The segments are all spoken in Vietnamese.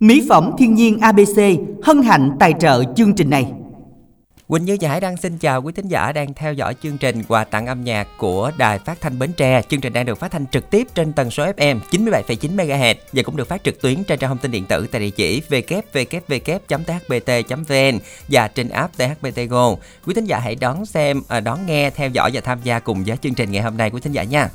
Mỹ phẩm thiên nhiên ABC hân hạnh tài trợ chương trình này. Quỳnh Như và đang xin chào quý thính giả đang theo dõi chương trình quà tặng âm nhạc của Đài Phát thanh Bến Tre. Chương trình đang được phát thanh trực tiếp trên tần số FM 97,9 MHz và cũng được phát trực tuyến trên trang thông tin điện tử tại địa chỉ www.thbt.vn và trên app THBT Go. Quý thính giả hãy đón xem, à, đón nghe, theo dõi và tham gia cùng với chương trình ngày hôm nay quý thính giả nha.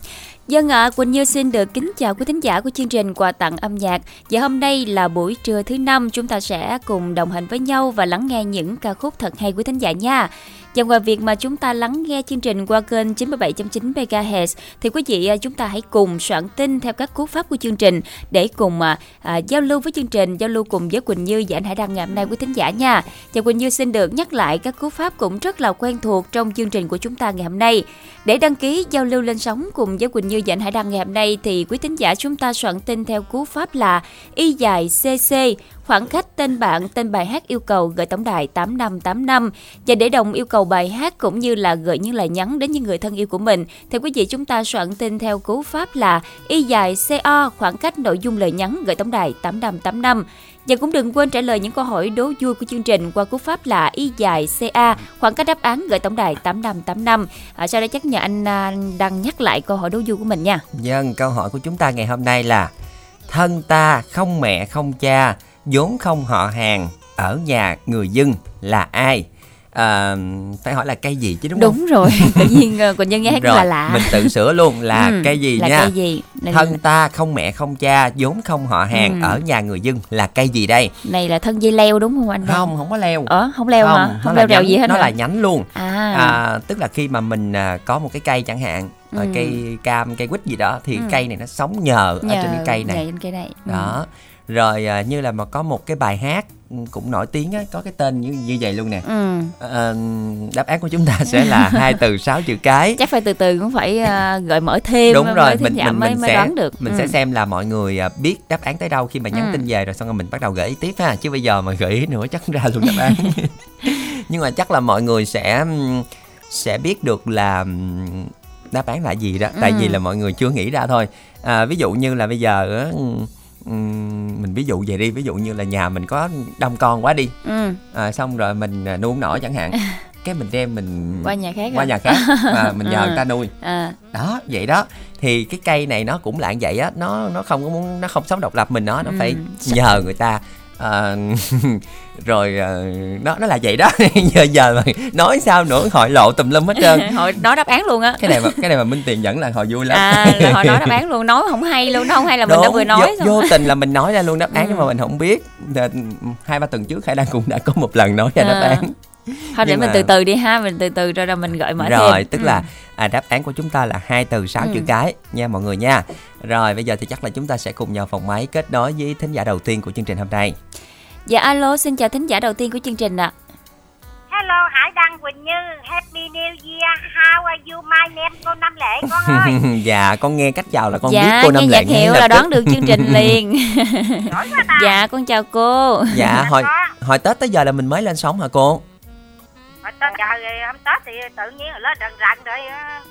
Dân ạ, à, Quỳnh Như xin được kính chào quý thính giả của chương trình quà tặng âm nhạc. Và hôm nay là buổi trưa thứ năm, chúng ta sẽ cùng đồng hành với nhau và lắng nghe những ca khúc thật hay của thính giả nha. Và ngoài việc mà chúng ta lắng nghe chương trình qua kênh 97.9 MHz thì quý vị à, chúng ta hãy cùng soạn tin theo các cú pháp của chương trình để cùng à, à, giao lưu với chương trình, giao lưu cùng với Quỳnh Như và anh Hải Đăng ngày hôm nay quý thính giả nha. Và Quỳnh Như xin được nhắc lại các cú pháp cũng rất là quen thuộc trong chương trình của chúng ta ngày hôm nay. Để đăng ký giao lưu lên sóng cùng với Quỳnh Như và anh Hải Đăng ngày hôm nay thì quý thính giả chúng ta soạn tin theo cú pháp là y dài cc khoảng cách tên bạn, tên bài hát yêu cầu gửi tổng đài 8585 và để đồng yêu cầu bài hát cũng như là gửi những lời nhắn đến những người thân yêu của mình thì quý vị chúng ta soạn tin theo cú pháp là y dài CO khoảng cách nội dung lời nhắn gửi tổng đài 8585 và cũng đừng quên trả lời những câu hỏi đố vui của chương trình qua cú pháp là y dài CA khoảng cách đáp án gửi tổng đài 8585. À, sau đây chắc nhờ anh đang đăng nhắc lại câu hỏi đố vui của mình nha. Vâng, câu hỏi của chúng ta ngày hôm nay là thân ta không mẹ không cha vốn không họ hàng ở nhà người dân là ai à, phải hỏi là cây gì chứ đúng, đúng không? Đúng rồi, tự nhiên ờ, còn nhân nghe rất là lạ. Mình tự sửa luôn là ừ, cây gì là nha. Cây gì? Này thân ta không mẹ không cha, vốn không họ hàng ừ. ở nhà người dân là cây gì đây? Này là thân dây leo đúng không anh? Không, không có leo. Ờ, không leo không, hả? Không leo rèo gì hết Nó hả? là nhánh luôn. À. à tức là khi mà mình à, có một cái cây chẳng hạn ừ. cây cam cây quýt gì đó thì ừ. cây này nó sống nhờ, nhờ ở trên cái cây này. Trên cây này. Ừ. Đó rồi à, như là mà có một cái bài hát cũng nổi tiếng á có cái tên như như vậy luôn nè ừ. à, đáp án của chúng ta sẽ là hai từ sáu chữ cái chắc phải từ từ cũng phải uh, gợi mở thêm đúng rồi mình mình mới, mình mới sẽ đoán được mình ừ. sẽ xem là mọi người uh, biết đáp án tới đâu khi mà nhắn ừ. tin về rồi xong rồi mình bắt đầu gợi ý tiếp ha chứ bây giờ mà gợi ý nữa chắc ra luôn đáp án nhưng mà chắc là mọi người sẽ sẽ biết được là đáp án là gì đó ừ. tại vì là mọi người chưa nghĩ ra thôi à, ví dụ như là bây giờ mình ví dụ về đi ví dụ như là nhà mình có đông con quá đi ừ. à, xong rồi mình à, nuôi nổi chẳng hạn cái mình đem mình qua nhà khác qua à? nhà khác à, mình nhờ à. người ta nuôi à. đó vậy đó thì cái cây này nó cũng là vậy á nó nó không có muốn nó không sống độc lập mình nó nó ừ. phải nhờ người ta à, rồi à, nó nó là vậy đó. Giờ giờ mà nói sao nữa hội lộ tùm lum hết trơn. Hội nói đáp án luôn á. Cái này mà cái này mà minh tiền dẫn là hồi vui lắm. À là họ nói đáp án luôn nói không hay luôn nó không hay là mình Đúng, đã vừa nói vô, vô tình là mình nói ra luôn đáp án ừ. nhưng mà mình không biết. Hai ba tuần trước khải đăng cũng đã có một lần nói ra à. đáp án thôi để mà... mình từ từ đi ha mình từ từ rồi rồi mình gợi mở rồi thêm. tức ừ. là à, đáp án của chúng ta là hai từ sáu ừ. chữ cái nha mọi người nha rồi bây giờ thì chắc là chúng ta sẽ cùng nhau phòng máy kết nối với thính giả đầu tiên của chương trình hôm nay dạ alo xin chào thính giả đầu tiên của chương trình ạ Hello, Hải Đăng Quỳnh Như, Happy New Year, how are you, my name, cô Năm Lệ con ơi. dạ, con nghe cách chào là con dạ, biết cô Năm Lệ. Dạ, nghe hiệu là đoán được chương trình liền. dạ, con chào cô. Dạ, dạ hồi hồi Tết tới giờ là mình mới lên sóng hả cô? Hồi Tết giờ hôm Tết thì tự nhiên lên rần rần rồi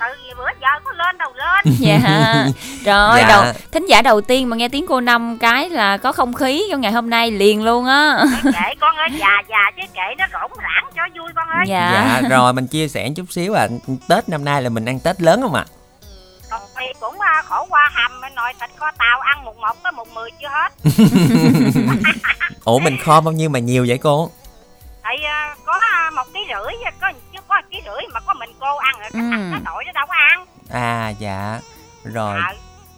tự gì bữa giờ có lên đâu lên. Dạ. Rồi, dạ. đầu thính giả đầu tiên mà nghe tiếng cô Năm cái là có không khí trong ngày hôm nay liền luôn á. Kệ con ơi, già già chứ kệ nó rỗng rãng cho vui con ơi. Dạ. dạ, rồi mình chia sẻ chút xíu à. Tết năm nay là mình ăn Tết lớn không ạ? À? thì cũng uh, khổ qua hầm nồi thịt kho tàu ăn một một tới một mười chưa hết ủa mình kho bao nhiêu mà nhiều vậy cô thì rưỡi có chứ có ký rưỡi mà có mình cô ăn rồi ừ. cái đội nó đâu có ăn à dạ rồi à.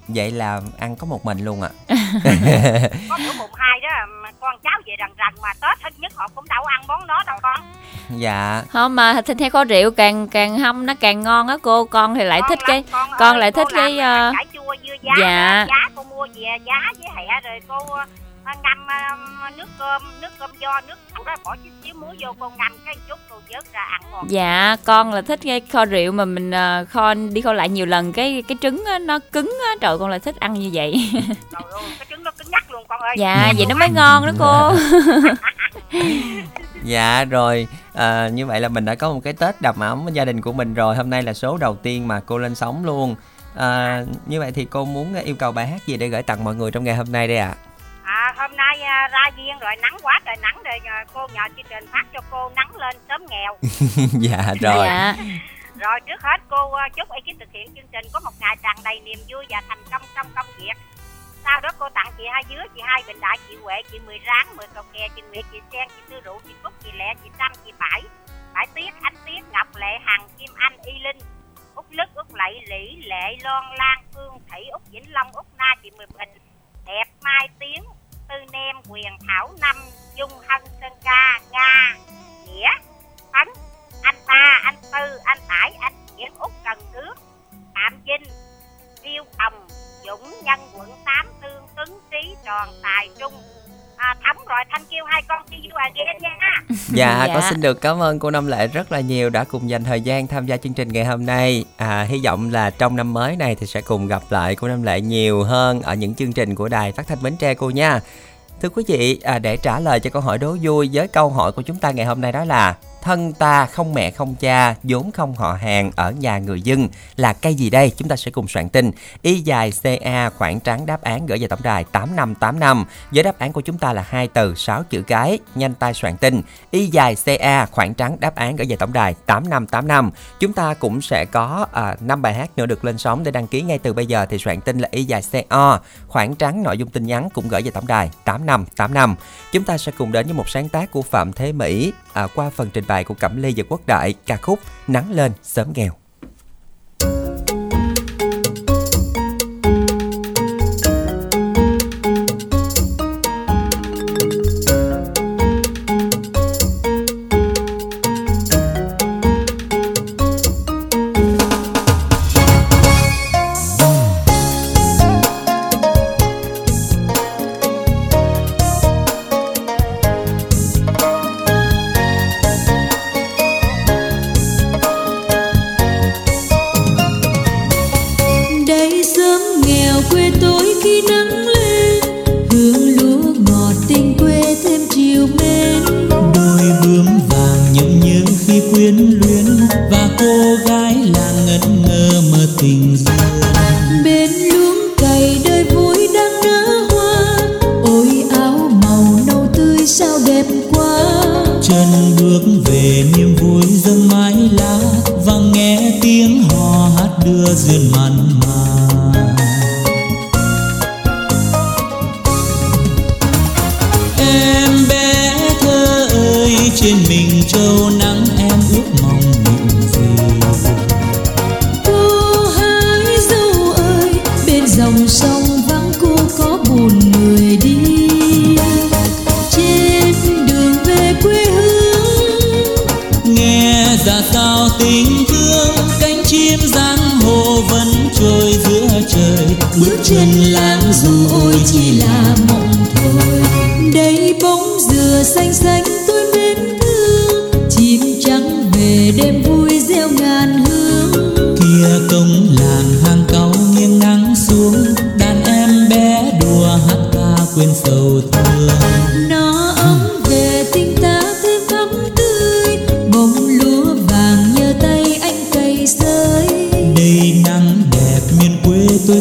vậy là ăn có một mình luôn ạ à. có bữa mùng hai đó con cháu về rần rần mà tết thích nhất họ cũng đâu ăn món đó đâu con dạ không mà thịt heo kho rượu càng càng hâm nó càng ngon á cô con thì lại con thích lắm, cái con, con ơi, lại thích cái uh... cải chua dưa giá dạ. giá cô mua về giá với hẹ rồi cô ngâm nước cơm nước cơm do nước đó bỏ chút xíu muối vô cô ngâm cái chút cô vớt ra ăn ngon. Dạ con là thích cái kho rượu mà mình uh, kho đi kho lại nhiều lần cái cái trứng á, nó cứng á trời con là thích ăn như vậy. Trời ơi cái trứng nó cứng nhắc luôn con ơi. Dạ vậy nó mới ngon đó cô. Dạ rồi à, như vậy là mình đã có một cái tết đầm ấm với gia đình của mình rồi. Hôm nay là số đầu tiên mà cô lên sóng luôn. À, như vậy thì cô muốn yêu cầu bài hát gì để gửi tặng mọi người trong ngày hôm nay đây ạ? à? À hôm nay à, ra viên rồi nắng quá trời nắng rồi à, cô nhờ chương trình phát cho cô nắng lên sớm nghèo. Dạ rồi Dạ. rồi. Trước hết cô à, chúc ekip thực hiện chương trình có một ngày tràn đầy niềm vui và thành công trong công việc. Sau đó cô tặng chị hai dứa chị hai bình đại chị huệ chị mười ráng mười cầu kè chị nguyệt chị sen chị tư rượu chị cúc chị lẹ chị trâm chị bảy. Bảy tiết ánh tiết ngọc lệ hằng kim anh y linh út lức út lậy lĩ lệ loan lan phương thủy út vĩnh long út na chị mười bình. Đẹp mai tiến tư nem quyền thảo năm dung hân sơn ca, nga, nghĩa tấn anh ba, anh tư, anh tải anh nguyễn út cần cước phạm vinh tiêu hồng dũng nhân quận tám, tương tuấn trí tròn, tài trung à, thấm rồi thanh kêu hai con see you again nha Dạ, Dạ. con xin được cảm ơn cô Năm Lệ rất là nhiều đã cùng dành thời gian tham gia chương trình ngày hôm nay. À, hy vọng là trong năm mới này thì sẽ cùng gặp lại cô Năm Lệ nhiều hơn ở những chương trình của đài phát thanh Bến Tre cô nha. Thưa quý vị, à, để trả lời cho câu hỏi đố vui với câu hỏi của chúng ta ngày hôm nay đó là Thân ta không mẹ không cha, vốn không họ hàng ở nhà người dân là cây gì đây? Chúng ta sẽ cùng soạn tin. Y dài CA khoảng trắng đáp án gửi về tổng đài 8585 với đáp án của chúng ta là hai từ sáu chữ cái. Nhanh tay soạn tin. Y dài CA khoảng trắng đáp án gửi về tổng đài 8585. Chúng ta cũng sẽ có à, bài hát nữa được lên sóng để đăng ký ngay từ bây giờ thì soạn tin là Y dài CO khoảng trắng nội dung tin nhắn cũng gửi về tổng đài 8585. Chúng ta sẽ cùng đến với một sáng tác của Phạm Thế Mỹ à, qua phần trình bày của Cẩm Ly và Quốc Đại ca khúc Nắng lên sớm nghèo.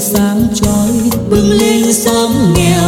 Sáng chói bừng lên xóm nghèo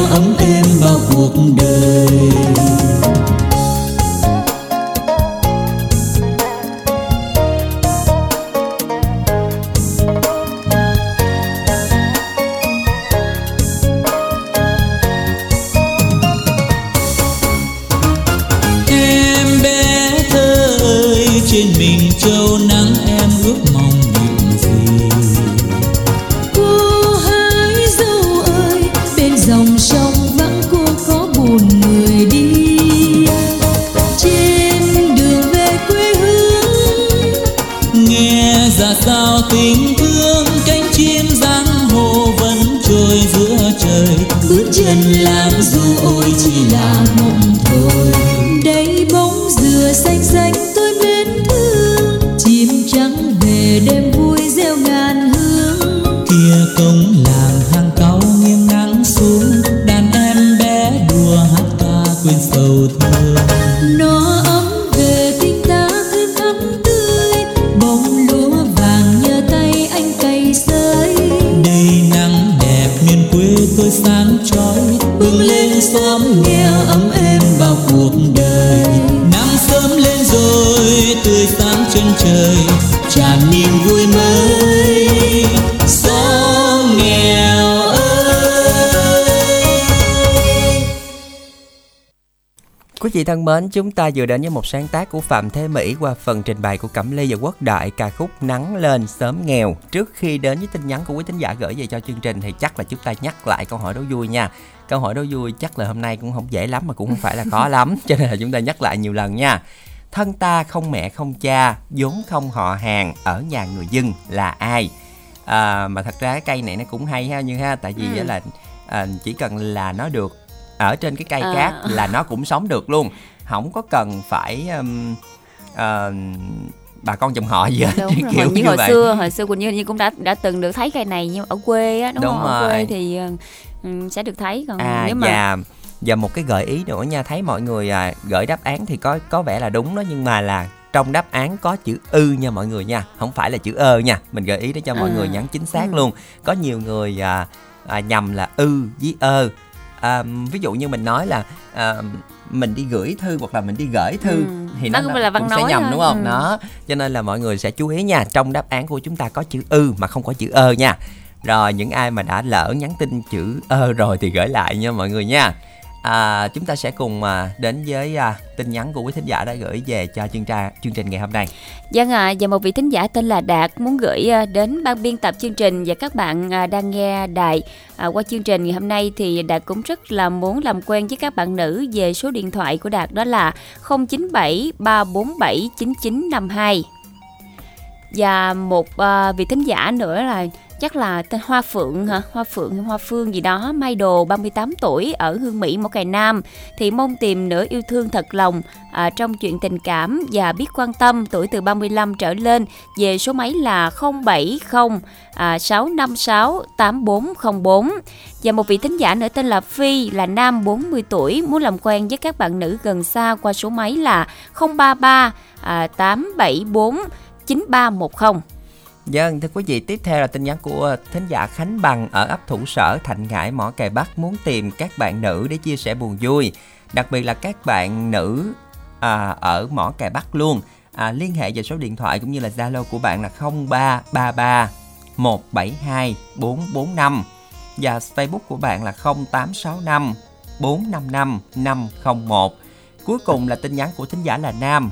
thân mến, chúng ta vừa đến với một sáng tác của Phạm Thế Mỹ qua phần trình bày của Cẩm Ly và Quốc Đại ca khúc Nắng lên sớm nghèo. Trước khi đến với tin nhắn của quý thính giả gửi về cho chương trình thì chắc là chúng ta nhắc lại câu hỏi đố vui nha. Câu hỏi đố vui chắc là hôm nay cũng không dễ lắm mà cũng không phải là khó lắm, cho nên là chúng ta nhắc lại nhiều lần nha. Thân ta không mẹ không cha, vốn không họ hàng, ở nhà người dân là ai? À, mà thật ra cái cây này nó cũng hay ha như ha, tại vì Ừ. là à, chỉ cần là nó được ở trên cái cây À. cát là nó cũng sống được luôn không có cần phải um, ờ, bà con dòng họ gì hết đúng rồi kiểu như hồi vậy xưa hồi xưa quỳnh như, như cũng đã đã từng được thấy cây này nhưng ở quê á đúng, Đúng không ở quê rồi. thì ừ, sẽ được thấy còn à nếu mà và và một cái gợi ý nữa nha thấy mọi người à, gửi đáp án thì có có vẻ là đúng đó nhưng mà là trong đáp án có chữ ư nha mọi người nha không phải là chữ ơ nha mình gợi ý để cho mọi À. người nhắn chính xác Ừ. luôn có nhiều người à, à, nhầm là ư với ơ à, ví dụ như mình nói là à, mình đi gửi thư hoặc là mình đi gửi thư Ừ. thì Nó là văn cũng sẽ nói nhầm thôi. đúng không Ừ. đó cho nên là mọi người sẽ chú ý nha trong đáp án của chúng ta có chữ ư mà không có chữ ơ nha rồi những ai mà đã lỡ nhắn tin chữ ơ rồi thì gửi lại nha mọi người nha à, chúng ta sẽ cùng à, đến với à, tin nhắn của quý thính giả đã gửi về cho chương tra chương trình ngày hôm nay Vâng ạ, và một vị thính giả tên là Đạt muốn gửi à, đến ban biên tập chương trình và các bạn à, đang nghe đài à, qua chương trình ngày hôm nay thì Đạt cũng rất là muốn làm quen với các bạn nữ về số điện thoại của Đạt đó là 097 347 9952. Và một à, vị thính giả nữa là chắc là tên Hoa Phượng hả? Hoa Phượng hay Hoa Phương gì đó, may đồ 38 tuổi ở Hương Mỹ Mỏ Cày Nam. Thì mong tìm nửa yêu thương thật lòng à, trong chuyện tình cảm và biết quan tâm tuổi từ 35 trở lên. Về số máy là 070 à, 656 8404 và một vị thính giả nữa tên là Phi là nam 40 tuổi muốn làm quen với các bạn nữ gần xa qua số máy là 033 à, 874 9310 Vâng, thưa quý vị, tiếp theo là tin nhắn của thính giả Khánh Bằng ở ấp Thủ Sở, Thạnh Ngãi, Mỏ Cày Bắc muốn tìm các bạn nữ để chia sẻ buồn vui. Đặc biệt là các bạn nữ à, ở Mỏ Cày Bắc luôn. À, liên hệ về số điện thoại cũng như là Zalo của bạn là 0333 172 445 và Facebook của bạn là 0865 455 501. Cuối cùng là tin nhắn của thính giả là Nam,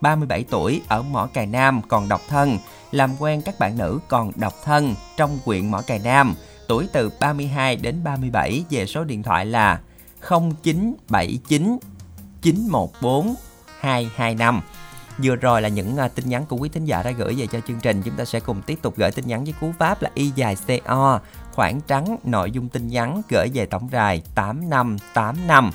37 tuổi ở Mỏ Cày Nam còn độc thân, làm quen các bạn nữ còn độc thân trong huyện Mỏ Cày Nam, tuổi từ 32 đến 37 về số điện thoại là 0979 914 225. Vừa rồi là những à, tin nhắn của quý thính giả đã gửi về cho chương trình. Chúng ta sẽ cùng tiếp tục gửi tin nhắn với cú pháp là y dài CO, khoảng trắng, nội dung tin nhắn gửi về tổng đài 8585.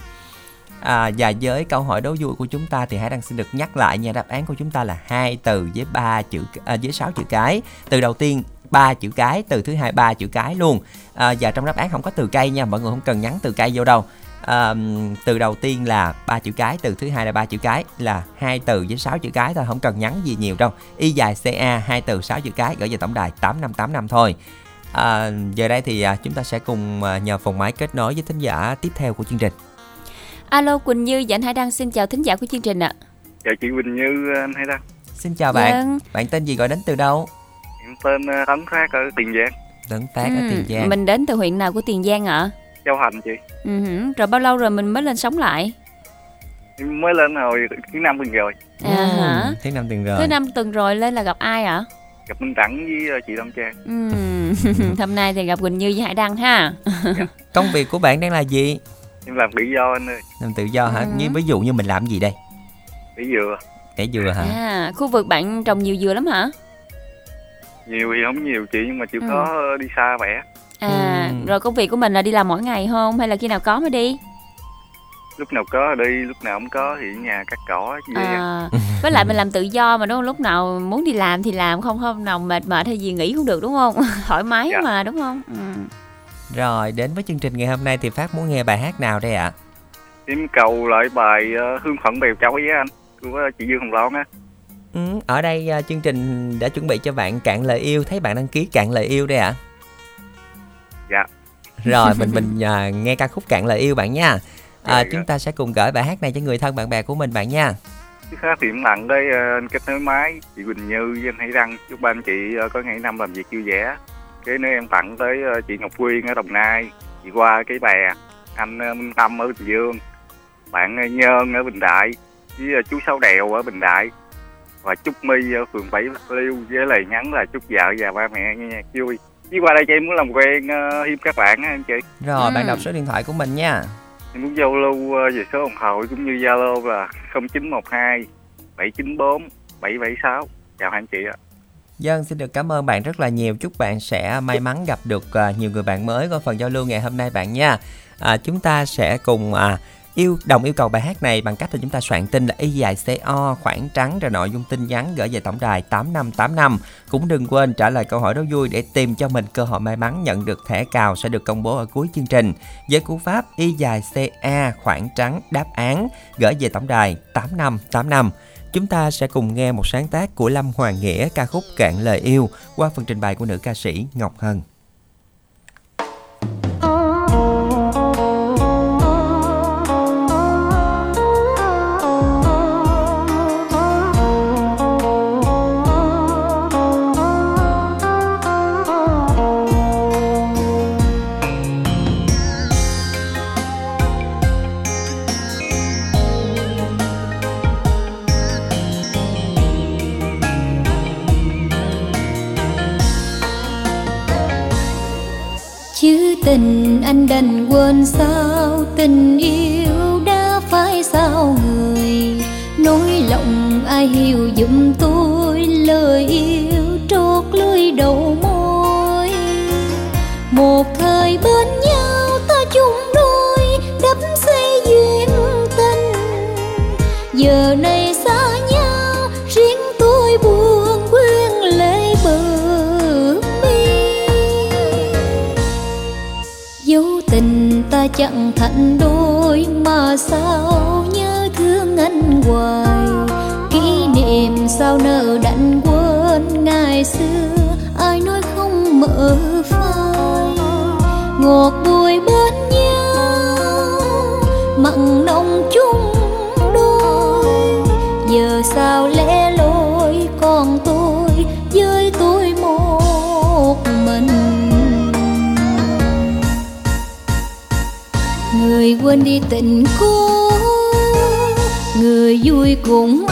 À, và với câu hỏi đố vui của chúng ta thì Hải Đăng xin được nhắc lại nha đáp án của chúng ta là hai từ với ba chữ à, với sáu chữ cái. Từ đầu tiên ba chữ cái, từ thứ hai ba chữ cái luôn. À, và trong đáp án không có từ cây nha, mọi người không cần nhắn từ cây vô đâu. À, từ đầu tiên là ba chữ cái, từ thứ hai là ba chữ cái là hai từ với sáu chữ cái thôi, không cần nhắn gì nhiều đâu. Y dài CA hai từ sáu chữ cái gửi về tổng đài 8585 thôi. À, giờ đây thì à, chúng ta sẽ cùng à, nhờ phòng máy kết nối với thính giả tiếp theo của chương trình. Alo Quỳnh Như và anh Hải Đăng xin chào thính giả của chương trình ạ. Dạ chị Quỳnh Như anh hay đăng Xin chào bạn. Vâng. Bạn tên gì gọi đến từ đâu? Em tên ờ, Tấn Phát ở Tiền Giang Tấn Phát ở Ừ, Tiền Giang. Mình đến từ huyện nào của Tiền Giang ạ? Châu Thành chị Ừ Rồi bao lâu rồi mình mới lên sống lại? Em mới lên hồi thứ năm tuần rồi À hả? Thứ năm tiền rồi. Thứ năm tuần rồi lên là gặp ai ạ? Gặp Minh Đẳng với ờ, chị Đông Trang Ừ. Hôm nay thì gặp Quỳnh Như với Hải Đăng ha. Công việc của bạn đang là gì? Em làm tự do anh ơi Làm tự do hả? Ừ. Như ví dụ như mình làm gì đây? Để dừa Để dừa hả? À, khu vực bạn trồng nhiều dừa lắm hả? Nhiều thì không nhiều chị nhưng mà chịu Ừ. khó ờ, đi xa vẻ À, Ừ. rồi công việc của mình là đi làm mỗi ngày không? Hay là khi nào có mới đi? Lúc nào có đi lúc nào không có thì ở nhà cắt cỏ vậy À, với lại mình làm tự do mà đúng không? Lúc nào muốn đi làm thì làm, không hôm nào mệt mệt hay gì nghỉ cũng được đúng không? Thoải mái Dạ. mà đúng không? Ừ. Rồi, đến với chương trình ngày hôm nay thì Phát muốn nghe bài hát nào đây ạ? Em cầu lại bài ờ, Hương Phận Bèo Trâu với anh Của ờ, chị Dương Hồng Loan á Ừ, ở đây à, chương trình đã chuẩn bị cho bạn cạn lời yêu, thấy bạn đăng ký cạn lời yêu đây ạ. Dạ Rồi, mình mình à, nghe ca khúc cạn lời yêu bạn nha. à, Dạ, chúng dạ. ta sẽ cùng gửi bài hát này cho người thân bạn bè của mình bạn nha thì cũng tặng tới ờ, anh kết nối máy, chị Quỳnh Như với anh Hải Đăng. Chúc ba anh chị ờ, có ngày năm làm việc vui vẻ. Cái nữa em tặng tới ờ, chị Ngọc Quyên ở Đồng Nai, chị Qua cái bè, anh ờ, Minh Tâm ở Bình Dương, bạn ờ, Nhơn ở Bình Đại, với chú Sáu Đèo ở Bình Đại. Và Trúc My ở phường Bảy Bạc Liêu với lời nhắn là chúc vợ và ba mẹ nghe nhạc vui. Với qua đây chị em muốn làm quen uh, hiếm các bạn á anh chị. rồi bạn Ừ. đọc số điện thoại của mình nha Em muốn giao lưu về số điện thoại cũng như Zalo là 0912 794 776. Chào anh chị ạ. Dân xin được cảm ơn bạn rất là nhiều. Chúc bạn sẽ may mắn gặp được à, nhiều người bạn mới Qua phần giao lưu ngày hôm nay bạn nha. À, Chúng ta sẽ cùng à, yêu đồng yêu cầu bài hát này bằng cách là chúng ta soạn tin là y dài co khoảng trắng rồi nội dung tin nhắn gửi về tổng đài 8585 cũng đừng quên trả lời câu hỏi đố vui để tìm cho mình cơ hội may mắn nhận được thẻ cào sẽ được công bố ở cuối chương trình. Với cú pháp y dài ca khoảng trắng đáp án gửi về tổng đài 8585 Chúng ta sẽ cùng nghe một sáng tác của Lâm Hoàng Nghĩa ca khúc Cạn lời yêu qua phần trình bày của nữ ca sĩ Ngọc Hân. Tình anh đành quên sao tình yêu đã phải sao người. Nỗi lòng ai hiểu giùm tôi, lời yêu trót lưới đầu môi. Một thời bên nhau mà sao nhớ thương anh hoài kỷ niệm sao nỡ đành quên? Ngày xưa ai nói không mở phai? Ngọt bùi bên nhau mặn nồng chung đôi. Giờ sao lẽ lối còn tôi với tôi một mình? Người quên đi tình vui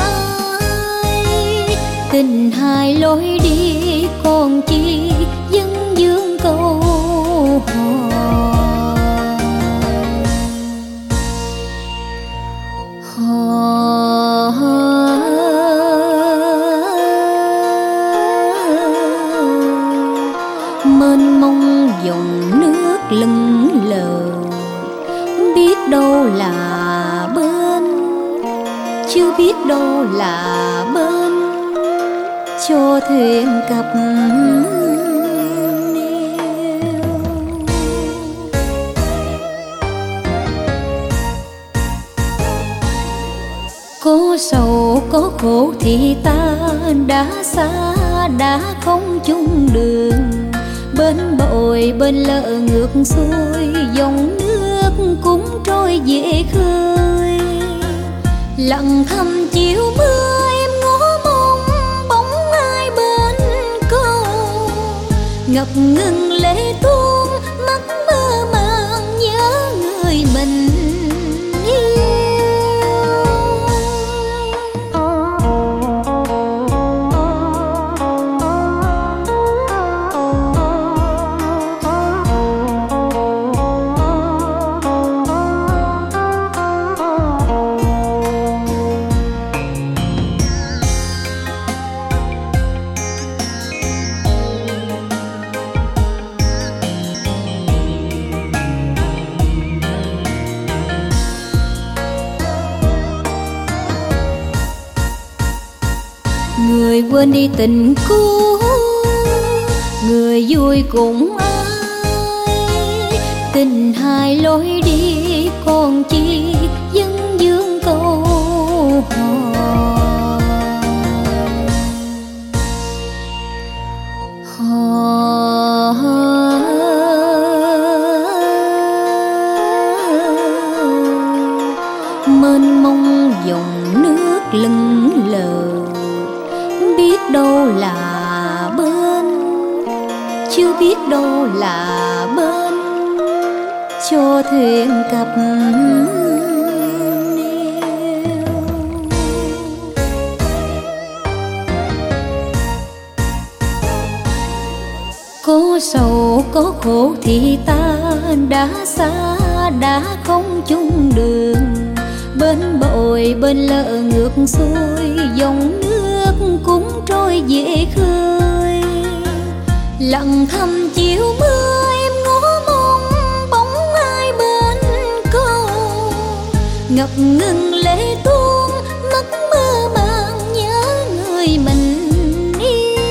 thuyền cập neo có sầu, có khổ thì ta đã xa, đã không chung đường. Bên bội bên lỡ ngược xuôi, dòng nước cũng trôi về khơi. Lặng thầm chiều mưa ngập ngừng lệ tuôn tình cũ, người vui cùng ai. Tình hai lối đi còn chi dân dương câu hò. Hò. Mênh mông dòng nước lưng lờ biết đâu là bên, chưa biết đâu là bên. Cho thuyền cập có sầu, có khổ thì ta đã xa, đã không chung đường. Bên bội bên lỡ ngược xuôi dòng nước cũng trôi về khơi. Lặng thầm chiều mưa em ngó mong bóng ai bên câu ngập ngừng lệ tuôn mắt mơ màng nhớ người mình yêu.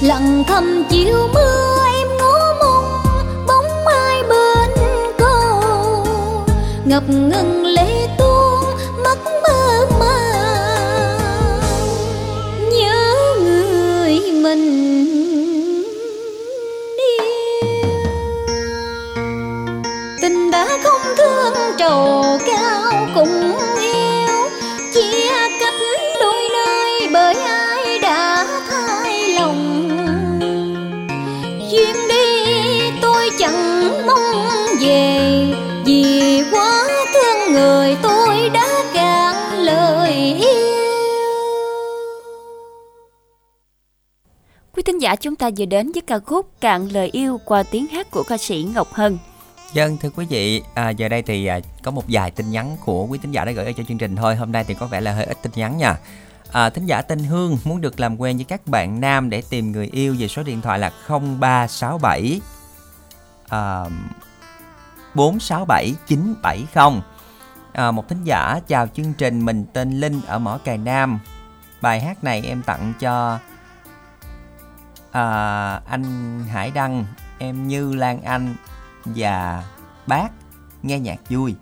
Lặng thầm chiều mưa em ngó mong bóng ai bên cầu ngập ngừng lệ giả chúng ta vừa đến với ca khúc Cạn lời yêu qua tiếng hát của ca sĩ Ngọc Hân. Dân thưa quý vị, à, giờ đây thì à, có một vài tin nhắn của quý thính giả đã gửi cho chương trình thôi. Hôm nay thì có vẻ là hơi ít tin nhắn nha. À, thính giả tên Hương muốn được làm quen với các bạn nam để tìm người yêu về số điện thoại là 0367 à, 467 970. À, một thính giả chào chương trình, mình tên Linh ở Mỏ Cày Nam. Bài hát này em tặng cho à, anh Hải Đăng, em Như Lan Anh và bác nghe nhạc vui.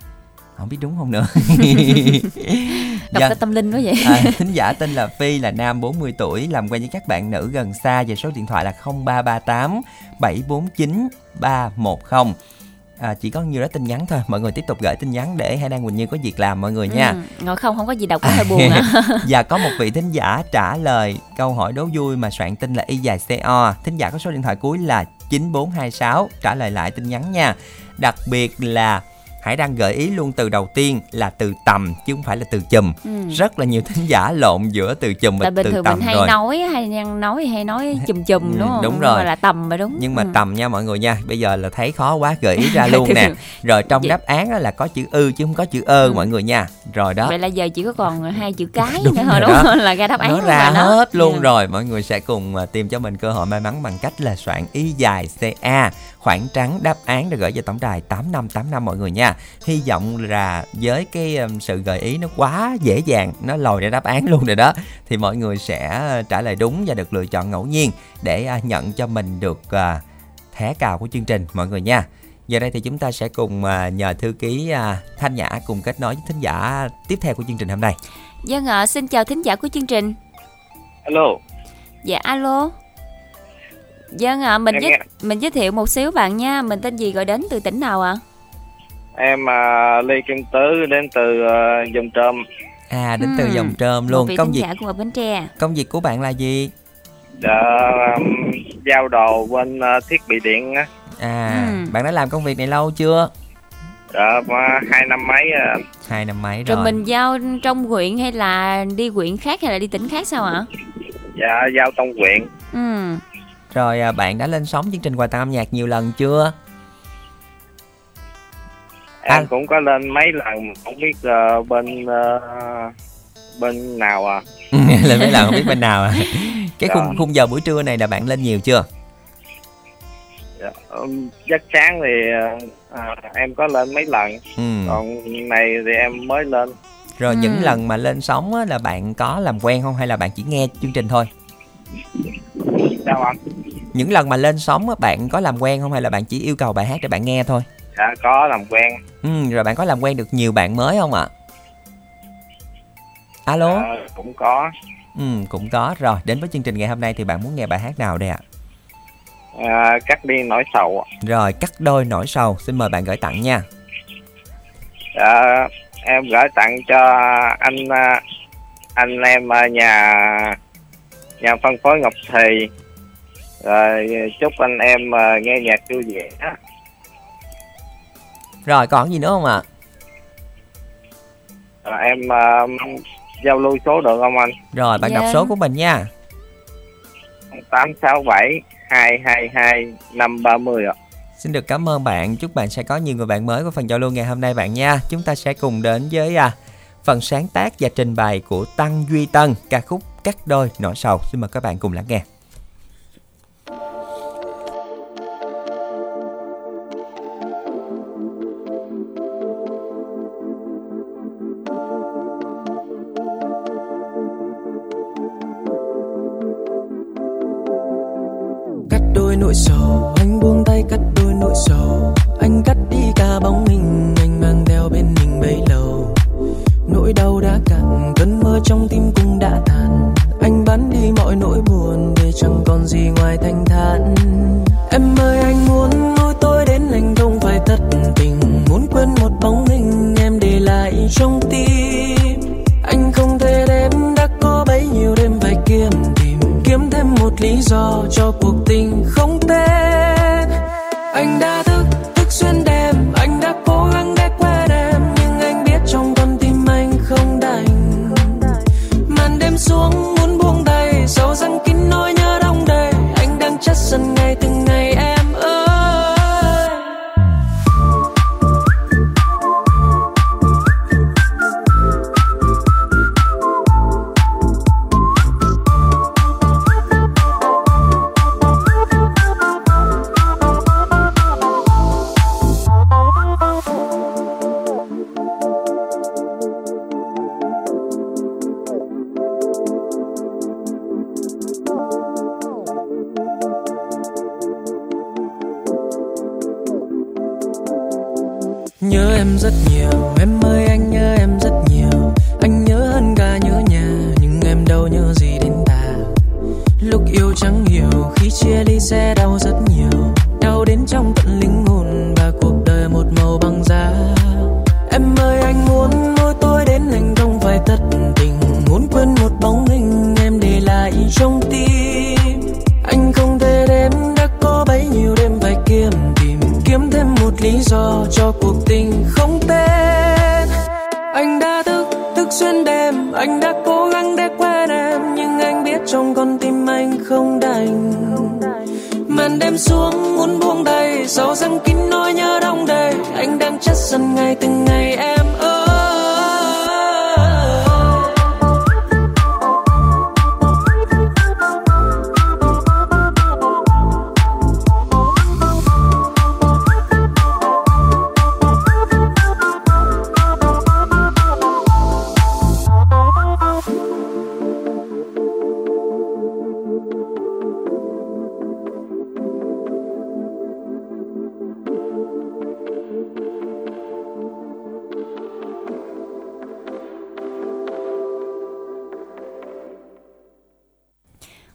Không biết đúng không nữa? Đọc cái tâm linh quá vậy. à, thính giả tên là Phi là nam 40 tuổi làm quen với các bạn nữ gần xa. Về số điện thoại là 0338 749 310 à, chỉ có nhiêu đó tin nhắn thôi. Mọi người tiếp tục gửi tin nhắn để Hải Đăng Quỳnh Như có việc làm mọi người nha. Ừ, ngồi không không có gì đọc có hơi buồn à. và có một vị thính giả trả lời câu hỏi đố vui mà soạn tin là y dài co thính giả có số điện thoại cuối là 9426 trả lời lại tin nhắn nha. Đặc biệt là Hải đang gợi ý luôn từ đầu tiên là từ tầm chứ không phải là từ chùm Ừ. rất là nhiều thính giả lộn giữa từ chùm và Tại bình từ thường tầm mình hay rồi nói hay nhân nói hay nói chùm chùm Ừ, đúng không? đúng rồi. mà là tầm mà đúng. nhưng mà Ừ. tầm nha mọi người nha bây giờ là thấy khó quá gợi ý ra luôn nè rồi trong Vậy- đáp án á là có chữ ư chứ không có chữ ơ Ừ. mọi người nha rồi đó Vậy là giờ chỉ có còn hai chữ cái Đúng nữa rồi thôi đúng không? Là ra đáp án nó ra rồi đó. hết luôn Ừ. rồi mọi người sẽ cùng à, tìm cho mình cơ hội may mắn bằng cách là soạn y dài ca khoảng trắng đáp án để gửi về tổng đài 8585 mọi người nha hy vọng là với cái um, sự gợi ý nó quá dễ dàng nó lòi ra đáp án luôn rồi đó thì mọi người sẽ à, trả lời đúng và được lựa chọn ngẫu nhiên để à, nhận cho mình được à, thẻ cào của chương trình mọi người nha Giờ đây thì chúng ta sẽ cùng à, nhờ thư ký à, Thanh Nhã cùng kết nối với thính giả tiếp theo của chương trình hôm nay. Vâng ạ, xin chào thính giả của chương trình. alo Dạ alo. Vâng ạ, mình giới, mình giới thiệu một xíu bạn nha. Mình tên gì gọi đến từ tỉnh nào ạ? Em à, lê kiên tứ đến từ à, dòng trơm À đến từ Hmm, dòng trơm Một luôn. vị Công việc giả của Bến Tre. công việc của bạn là gì? đã um, giao đồ bên à, thiết bị điện á À Ừ. bạn đã làm công việc này lâu chưa? đã qua hai năm mấy à, Hai năm mấy Rồi rồi. mình giao trong huyện hay là đi huyện khác hay là đi tỉnh khác sao ạ? dạ giao trong quyện Ừ. Rồi à, bạn đã lên sóng chương trình quà tặng âm nhạc nhiều lần chưa? Em À. cũng có lên mấy lần không biết à, bên à, bên nào à lên mấy lần không biết bên nào à. Cái Dạ. khung khung giờ buổi trưa này là bạn lên nhiều chưa? dạ, giấc sáng thì à, em có lên mấy lần Ừ. còn này thì em mới lên Rồi những Ừ. lần mà lên sóng á, là bạn có làm quen không hay là bạn chỉ nghe chương trình thôi? sao anh Những lần mà lên sóng á, bạn có làm quen không hay là bạn chỉ yêu cầu bài hát để bạn nghe thôi? Dạ có làm quen Ừ, rồi bạn có làm quen được nhiều bạn mới không ạ? Alo? Dạ, cũng có Ừ, cũng có. Rồi, đến với chương trình ngày hôm nay thì bạn muốn nghe bài hát nào đây ạ? à, cắt đi nỗi sầu. Rồi, cắt đôi nỗi sầu. Xin mời bạn gửi tặng nha. Dạ, em gửi tặng cho anh à, anh em ở nhà nhà phân phối Ngọc Thì. Rồi chúc anh em à, nghe nhạc vui vẻ. Rồi còn gì nữa không ạ? Rồi, em à, giao lưu số được không anh? Rồi bạn đọc Dạ. số của mình nha. 867 222 530 ạ. Xin được cảm ơn bạn. Chúc bạn sẽ có nhiều người bạn mới của phần giao lưu ngày hôm nay bạn nha. Chúng ta sẽ cùng đến với à, phần sáng tác và trình bày của Tăng Duy Tân ca khúc Cắt đôi nỗi sầu. Xin mời các bạn cùng lắng nghe.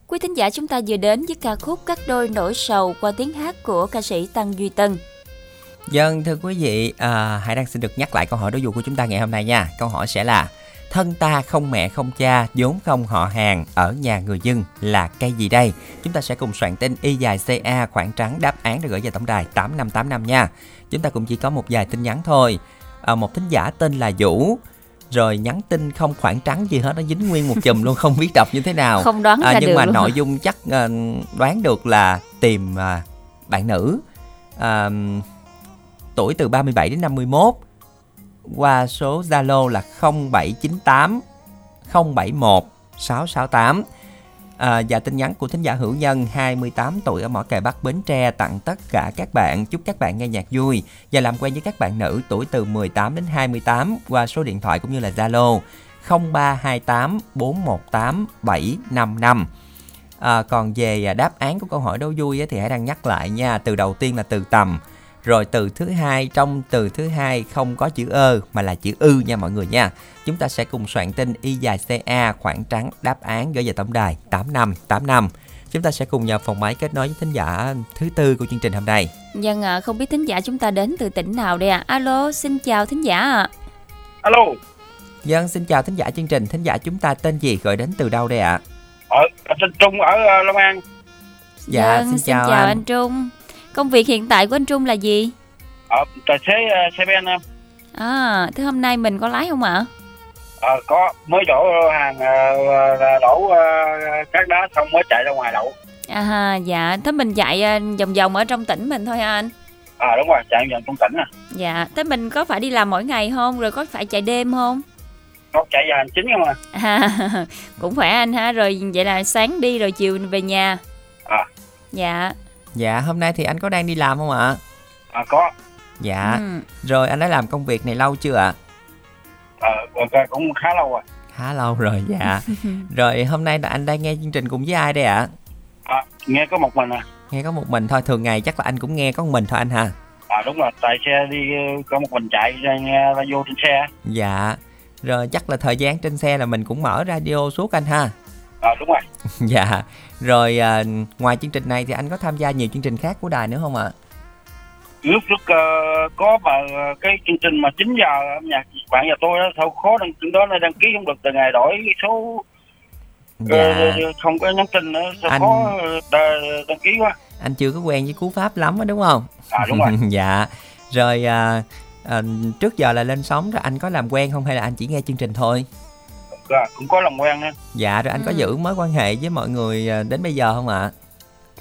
Quý thính giả chúng ta vừa đến với ca khúc Cắt đôi nỗi sầu qua tiếng hát của ca sĩ Tăng Duy Tân. Dân thưa quý vị, à, Hải Đăng xin được nhắc lại câu hỏi đố dụ của chúng ta ngày hôm nay nha. Câu hỏi sẽ là Thân ta không mẹ không cha, vốn không họ hàng, ở nhà người dân là cây gì đây? Chúng ta sẽ cùng soạn tin Y dài CA khoảng trắng đáp án để gửi về tổng đài 8585 nha. Chúng ta cũng chỉ có một vài tin nhắn thôi. À, một thính giả tên là Vũ rồi nhắn tin không khoảng trắng gì hết nó dính nguyên một chùm luôn không biết đọc như thế nào Không đoán à, ra nhưng được mà luôn. nội dung chắc à, đoán được là tìm à, bạn nữ à, tuổi từ 37 đến 51 qua số Zalo là 0798 071 668 à, và tin nhắn của thính giả hữu nhân 28 tuổi ở mỏ cày Bắc Bến Tre tặng tất cả các bạn. Chúc các bạn nghe nhạc vui và làm quen với các bạn nữ tuổi từ 18 đến 28 qua số điện thoại cũng như là Zalo 0328 418 755 À, còn về đáp án của câu hỏi đố vui ấy, thì hãy đang nhắc lại nha. Từ đầu tiên là từ tầm, rồi từ thứ hai trong từ thứ hai không có chữ ơ mà là chữ ư nha mọi người nha. Chúng ta sẽ cùng soạn tin y dài CA khoảng trắng đáp án gửi về tổng đài 8585. chúng ta sẽ cùng nhập phòng máy kết nối với thính giả thứ tư của chương trình hôm nay. Vâng ạ, không biết thính giả chúng ta đến từ tỉnh nào đây ạ? Alo, xin chào thính giả ạ. Alo, Dân xin chào thính giả chương trình, thính giả chúng ta tên gì gọi đến từ đâu đây ạ? ở, ở trên Trung ở ờ, Long An. Dạ, Vâng, xin chào anh. anh Trung. Công việc hiện tại của anh Trung là gì? Ở tài xế ờ, xe ben em. À, thế hôm nay mình có lái không ạ? Ờ, có mới đổ hàng đổ các đá xong mới chạy ra ngoài đậu. À ha, dạ, thế mình chạy à, vòng vòng ở trong tỉnh mình thôi hả anh? À đúng rồi, chạy vòng trong tỉnh à. Dạ, thế mình có phải đi làm mỗi ngày không? Rồi có phải chạy đêm không? Có chạy giờ hành chính không à? À, cũng khỏe anh ha, rồi vậy là sáng đi rồi chiều về nhà. À. Dạ. Dạ, hôm nay thì anh có đang đi làm không ạ? À có. Dạ, Ừ. rồi anh đã làm công việc này lâu chưa ạ? Ờ, ờ, cũng khá lâu rồi. Khá lâu rồi, dạ. rồi hôm nay là anh đang nghe chương trình cùng với ai đây ạ? À, nghe có một mình à. Nghe có một mình thôi, thường ngày chắc là anh cũng nghe có một mình thôi anh ha. À đúng rồi, tại xe đi có một mình chạy ra nghe radio trên xe. Dạ, rồi chắc là thời gian trên xe là mình cũng mở radio suốt anh ha. À đúng rồi. dạ, rồi à, ngoài chương trình này thì anh có tham gia nhiều chương trình khác của đài nữa không ạ? Lúc lúc ờ, có mà ờ, cái chương trình mà 9 giờ âm nhạc bạn nhà tôi đó sao khó đăng đó nó đăng ký không được từ ngày đổi số Dạ, Ờ, không có nhắn tin nữa sao Anh- khó đăng ký quá anh chưa có quen với cú pháp lắm á đúng không? à đúng rồi dạ, rồi à, à, trước giờ là lên sóng rồi anh có làm quen không hay là anh chỉ nghe chương trình thôi? Dạ, cũng có làm quen á Dạ, rồi anh có Ừ. giữ mối quan hệ với mọi người à, đến bây giờ không ạ?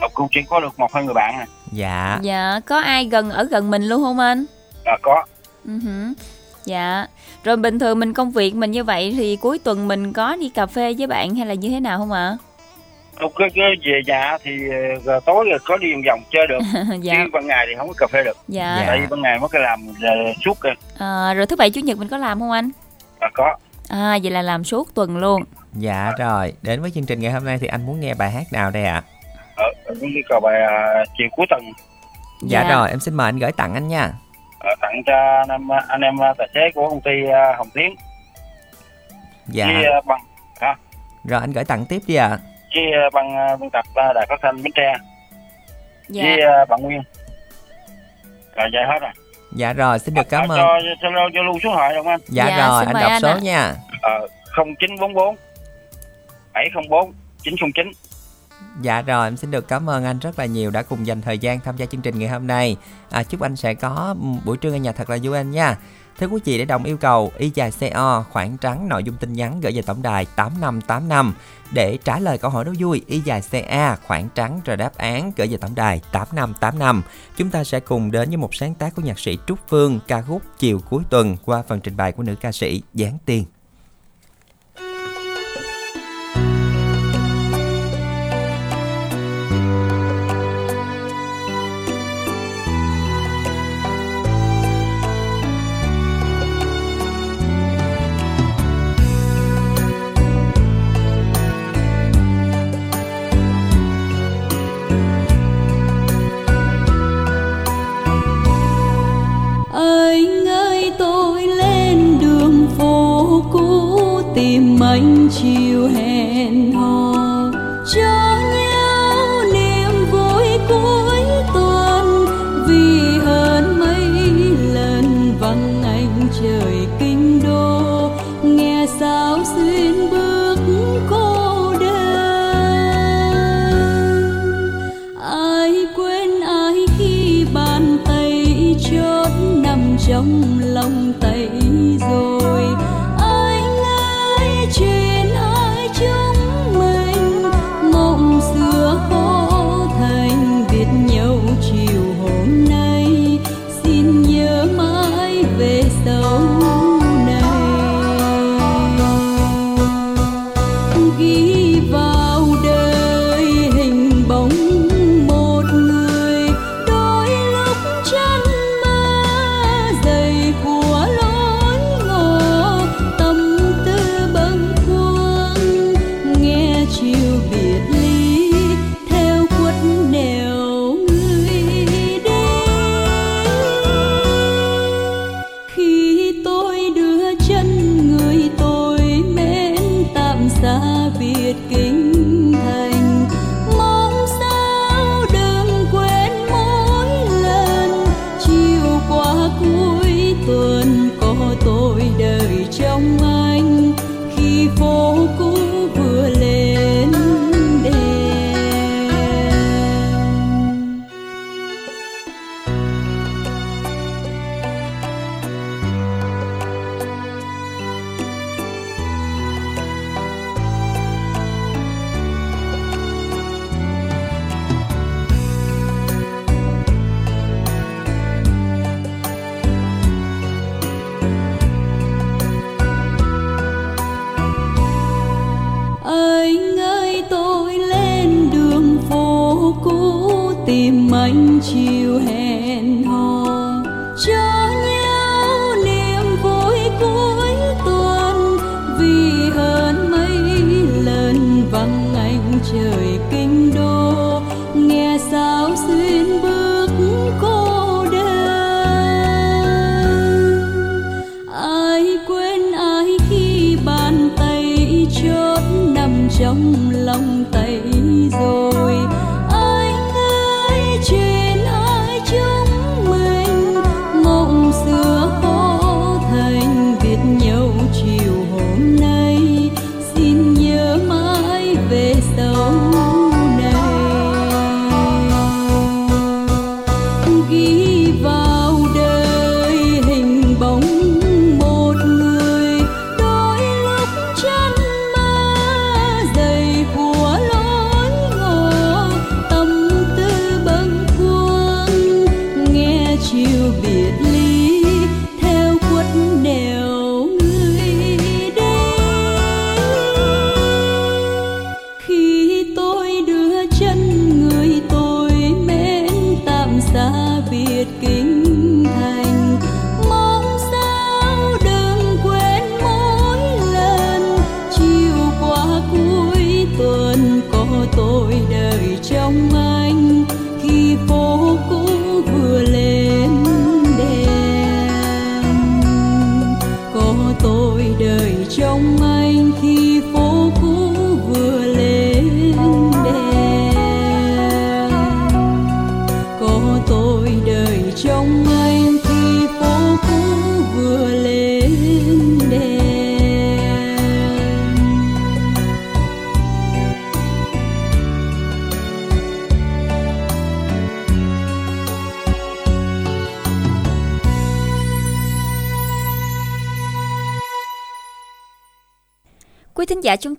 Ờ, cũng chỉ có được một hai người bạn à, Dạ, Dạ, có ai gần ở gần mình luôn không anh? à có Ừ hử. Dạ. Rồi bình thường mình công việc mình như vậy thì cuối tuần mình có đi cà phê với bạn hay là như thế nào không ạ? Ờ, cái, cái về nhà thì ờ, tối rồi có đi vòng vòng chơi được dạ. chứ ban ngày thì không có cà phê được Dạ. Dạ. tại vì ban ngày mới cái làm ờ, suốt kìa À, rồi thứ bảy chủ nhật mình có làm không anh? à, có À, vậy là làm suốt tuần luôn. dạ rồi. Đến với chương trình ngày hôm nay thì anh muốn nghe bài hát nào đây ạ? ở ở cũng đi cờ bài ờ, chiều cuối tuần Dạ. Dạ. rồi, em xin mời anh gửi tặng anh nha. ờ, tặng cho anh em anh em ờ, tài xế của công ty ờ, Hồng Tiến Dạ, với ờ, bằng rồi anh gửi tặng tiếp đi ạ. với ờ, bằng ờ, biên tập ờ, đài phát thanh Bến Tre Dạ. với ờ, bạn Nguyên rồi vậy hết rồi Dạ rồi, xin được cảm À, ơn. cho cho cho, lưu số được không anh Dạ, Dạ, rồi, anh đọc anh số ạ. nha. ờ 0944 704 909 Dạ rồi, em xin được cảm ơn anh rất là nhiều đã cùng dành thời gian tham gia chương trình ngày hôm nay. À, chúc anh sẽ có buổi trưa ở nhà thật là vui anh nha. Thưa quý vị, để đồng yêu cầu, y dài CO khoảng trắng nội dung tin nhắn gửi về tổng đài 8585 để trả lời câu hỏi đố vui, y dài CA khoảng trắng rồi đáp án gửi về tổng đài 8585. Chúng ta sẽ cùng đến với một sáng tác của nhạc sĩ Trúc Phương ca khúc Chiều cuối tuần qua phần trình bày của nữ ca sĩ Giáng Tiên.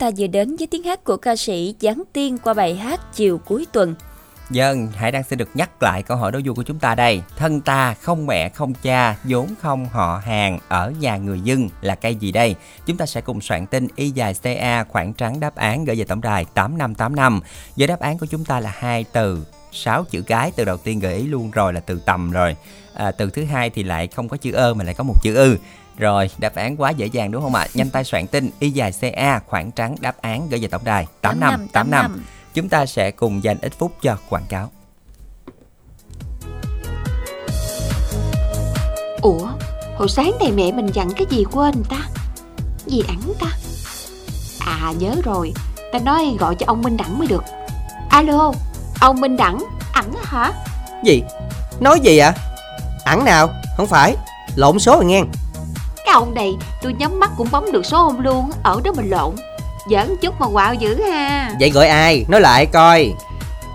Ta vừa đến với tiếng hát của ca sĩ Giáng Tiên qua bài hát Chiều cuối tuần. Dân, Hải đang xin được nhắc lại câu hỏi đố vui của chúng ta đây. Thân ta không mẹ không cha, vốn không họ hàng, ở nhà người dân là cây gì đây? Chúng ta sẽ cùng soạn tin y dài CA khoảng trắng đáp án gửi về tổng đài 8585. Với đáp án của chúng ta là hai từ 6 chữ cái từ đầu tiên gợi ý luôn rồi là từ tầm rồi à, từ thứ hai thì lại không có chữ ơ mà lại có một chữ ư rồi đáp án quá dễ dàng đúng không ạ? Nhanh tay soạn tin y dài ca khoảng trắng đáp án gửi về tổng đài. 8585 chúng ta sẽ cùng dành ít phút cho quảng cáo. Ủa Hồi sáng này mẹ mình dặn cái gì quên ta? Gì ẵn ta? À nhớ rồi. Ta nói gọi cho ông Minh Đẳng mới được. Alo Ông Minh Đẳng ẵn hả? Gì? Nói gì ạ? Ẵn nào? Không phải. Lộn số rồi nghe Cái ông này tôi nhắm mắt cũng bấm được số ông luôn Ở đó mình lộn. Giỡn chút mà quạo dữ ha. Vậy gọi ai? Nói lại coi.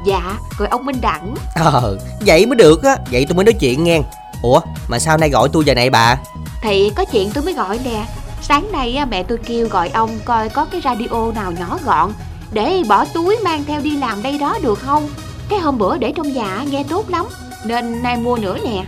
Dạ gọi ông Minh Đẳng. Ờ Vậy mới được á. Vậy tôi mới nói chuyện nghe. Ủa mà sao nay gọi tôi giờ này bà? Thì có chuyện tôi mới gọi nè. Sáng nay á, mẹ tôi kêu gọi ông coi có cái radio nào nhỏ gọn Để bỏ túi mang theo đi làm đây đó được không? Cái hôm bữa để trong nhà nghe tốt lắm. Nên nay mua nữa nè.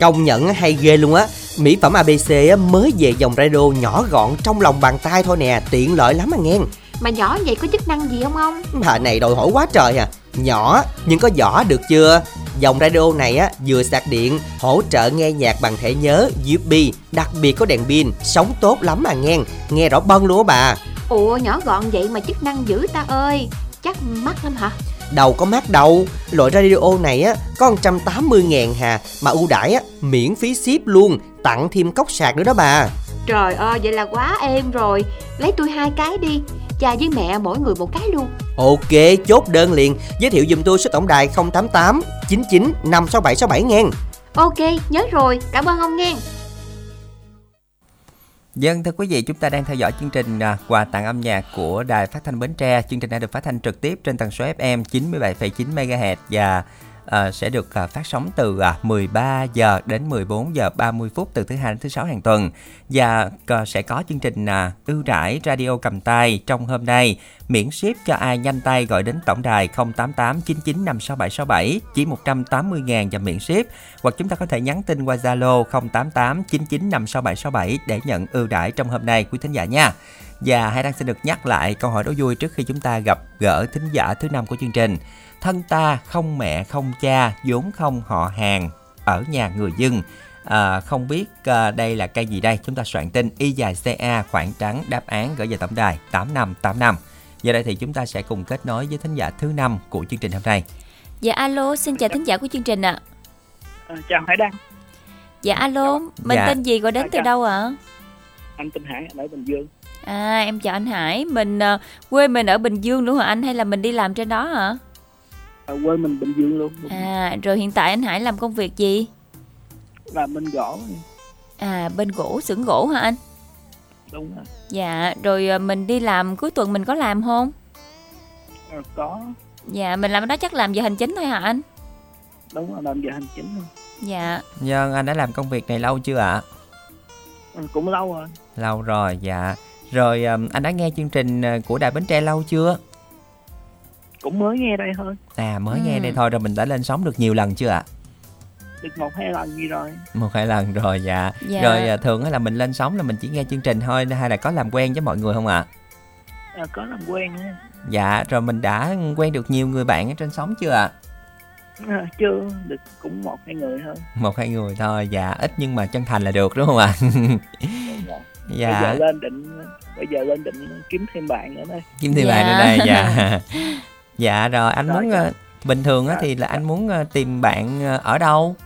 Công nhận hay ghê luôn á Mỹ phẩm ABC mới về dòng radio nhỏ gọn trong lòng bàn tay thôi nè Tiện lợi lắm à nghe. Mà nhỏ vậy có chức năng gì không ông? Bà này đòi hỏi quá trời à. Nhỏ nhưng có vỏ được chưa? Dòng radio này á vừa sạc điện Hỗ trợ nghe nhạc bằng thẻ nhớ USB Đặc biệt có đèn pin Sống tốt lắm à nghe. Nghe rõ bân luôn á bà. Ủa nhỏ gọn vậy mà chức năng dữ ta ơi. Chắc mắc lắm hả Đầu có mát đâu Loại radio này á có 180 ngàn hà Mà ưu đãi á miễn phí ship luôn Tặng thêm cốc sạc nữa đó bà. Trời ơi vậy là quá êm rồi. Lấy tôi hai cái đi Cha với mẹ mỗi người một cái luôn. Ok chốt đơn liền. Giới thiệu dùm tôi số tổng đài 088 99 56767 nghen Ok nhớ rồi. Cảm ơn ông nghe Dân thưa quý vị, chúng ta đang theo dõi chương trình à, quà tặng âm nhạc của Đài Phát thanh Bến Tre. Chương trình đã được phát thanh trực tiếp trên tần số FM 97,9 MHz và uh, sẽ được uh, phát sóng từ à, uh, 13 giờ đến 14 giờ 30 phút từ thứ hai đến thứ sáu hàng tuần. Và uh, sẽ có chương trình uh, ưu đãi radio cầm tay trong hôm nay miễn ship cho ai nhanh tay gọi đến tổng đài 088 99 56767 chỉ 180 ngàn và miễn ship hoặc chúng ta có thể nhắn tin qua Zalo 088 99 56767 để nhận ưu đãi trong hôm nay quý thính giả nha. Và Hải Đăng xin được nhắc lại câu hỏi đố vui trước khi chúng ta gặp gỡ thính giả thứ năm của chương trình. Thân ta không mẹ không cha, vốn không họ hàng, ở nhà người dân. À, không biết à, đây là cây gì đây? Chúng ta soạn tin y dài CA khoảng trắng đáp án gửi về tổng đài 8585. Giờ đây thì chúng ta sẽ cùng kết nối với thính giả thứ năm của chương trình hôm nay. Dạ alo, xin chào thính giả của chương trình ạ. À, chào Hải Đăng, Dạ alo, mình Dạ. tên gì gọi đến Dạ, từ đâu ạ? anh tên Hải ở Bình Dương. À em chào anh Hải, mình ờ, quê mình ở Bình Dương luôn hả anh hay là mình đi làm trên đó hả? Ở quê mình Bình Dương luôn. À rồi hiện tại anh Hải làm công việc gì? Làm bên gỗ. À bên gỗ, xưởng gỗ hả anh? Đúng rồi. Dạ, rồi ờ, mình đi làm cuối tuần mình có làm không? À, có. Dạ, mình làm ở đó chắc làm giờ hành chính thôi hả anh? Đúng rồi, làm giờ hành chính luôn. Dạ, Nhân anh đã làm công việc này lâu chưa ạ? À, cũng lâu rồi. Lâu rồi, dạ. Rồi um, anh đã nghe chương trình uh, của Đài Bến Tre lâu chưa? Cũng mới nghe đây thôi. À mới Ừ. nghe đây thôi rồi mình đã lên sóng được nhiều lần chưa ạ? Được một hai lần gì rồi. Một hai lần rồi dạ. Dạ. Rồi à, thường á là mình lên sóng là mình chỉ nghe chương trình thôi hay là có làm quen với mọi người không ạ? À, có làm quen á. Dạ, rồi mình đã quen được nhiều người bạn ở trên sóng chưa ạ? À, chưa, được cũng một hai người thôi. Một hai người thôi, dạ, ít nhưng mà chân thành là được đúng không ạ? Đúng rồi. Bây dạ, giờ lên định bây giờ lên định kiếm thêm bạn nữa đây. kiếm thêm Dạ. bạn ở đây, dạ. dạ rồi, anh Rồi, muốn dạ. ờ, bình thường á Dạ. thì là anh muốn ờ, tìm bạn ờ, ở đâu?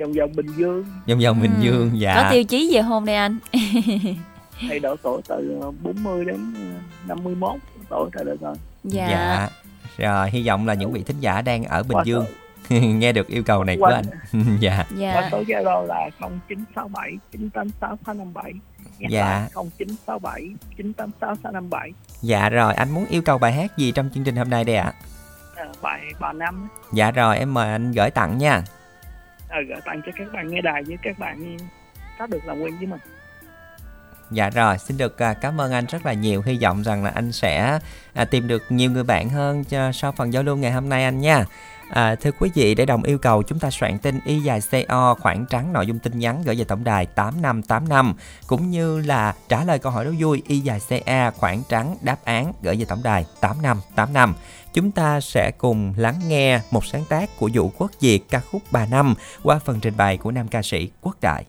Vòng vòng Bình Dương Vòng vòng Bình Ừ. Dương, dạ. có tiêu chí về hôn đây anh? hay độ tuổi từ 40 đến 51 tuổi trở được rồi. Dạ. Dạ. Rồi, hy vọng là những vị thính giả đang ở Bình Dương nghe được yêu cầu này của anh. dạ. Dạ. số Zalo là 0967 986 657. Nhắc Dạ. lại 0967 986 657. Dạ rồi, anh muốn yêu cầu bài hát gì trong chương trình hôm nay đây ạ? À, bài bà năm Dạ rồi, em mời anh gửi tặng nha. à, gửi tặng cho các bạn nghe đài với các bạn có được làm quen với mình. Dạ rồi, xin được à, cảm ơn anh rất là nhiều. Hy vọng rằng là anh sẽ à, tìm được nhiều người bạn hơn cho sau phần giao lưu ngày hôm nay anh nha. À, thưa quý vị, để đồng yêu cầu chúng ta soạn tin y dài CO khoảng trắng nội dung tin nhắn gửi về tổng đài 8585 cũng như là trả lời câu hỏi đố vui y dài CA khoảng trắng đáp án gửi về tổng đài 8585. Chúng ta sẽ cùng lắng nghe một sáng tác của Vũ Quốc Việt ca khúc Bà Năm qua phần trình bày của nam ca sĩ Quốc Đại.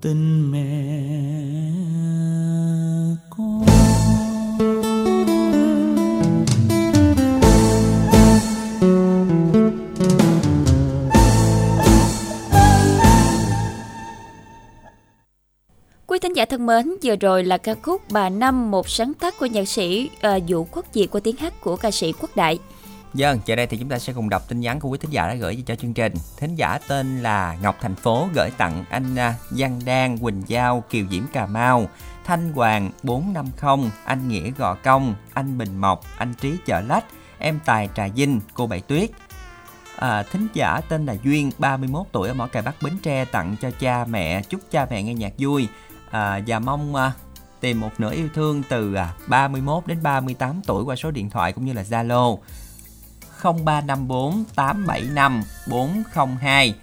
Tình mẹ con Quý thính giả thân mến, vừa rồi là ca khúc Bà Năm, một sáng tác của nhạc sĩ uh, Vũ Quốc Diệt qua tiếng hát của ca sĩ Quốc Đại. Vâng, giờ đây thì chúng ta sẽ cùng đọc tin nhắn của quý thính giả đã gửi cho chương trình. Thính giả tên là Ngọc Thành Phố gửi tặng anh à, Giang Đan, Quỳnh Giao, Kiều Diễm Cà Mau, Thanh Hoàng 450, anh Nghĩa Gò Công, anh Bình Mộc, anh Trí Chợ Lách, em Tài Trà Vinh, cô Bảy Tuyết. À, thính giả tên là Duyên, 31 tuổi ở Mỏ Cày Bắc Bến Tre tặng cho cha mẹ, chúc cha mẹ nghe nhạc vui à, và mong à, tìm một nửa yêu thương từ à, 31 đến 38 tuổi qua số điện thoại cũng như là Zalo 0354 875 402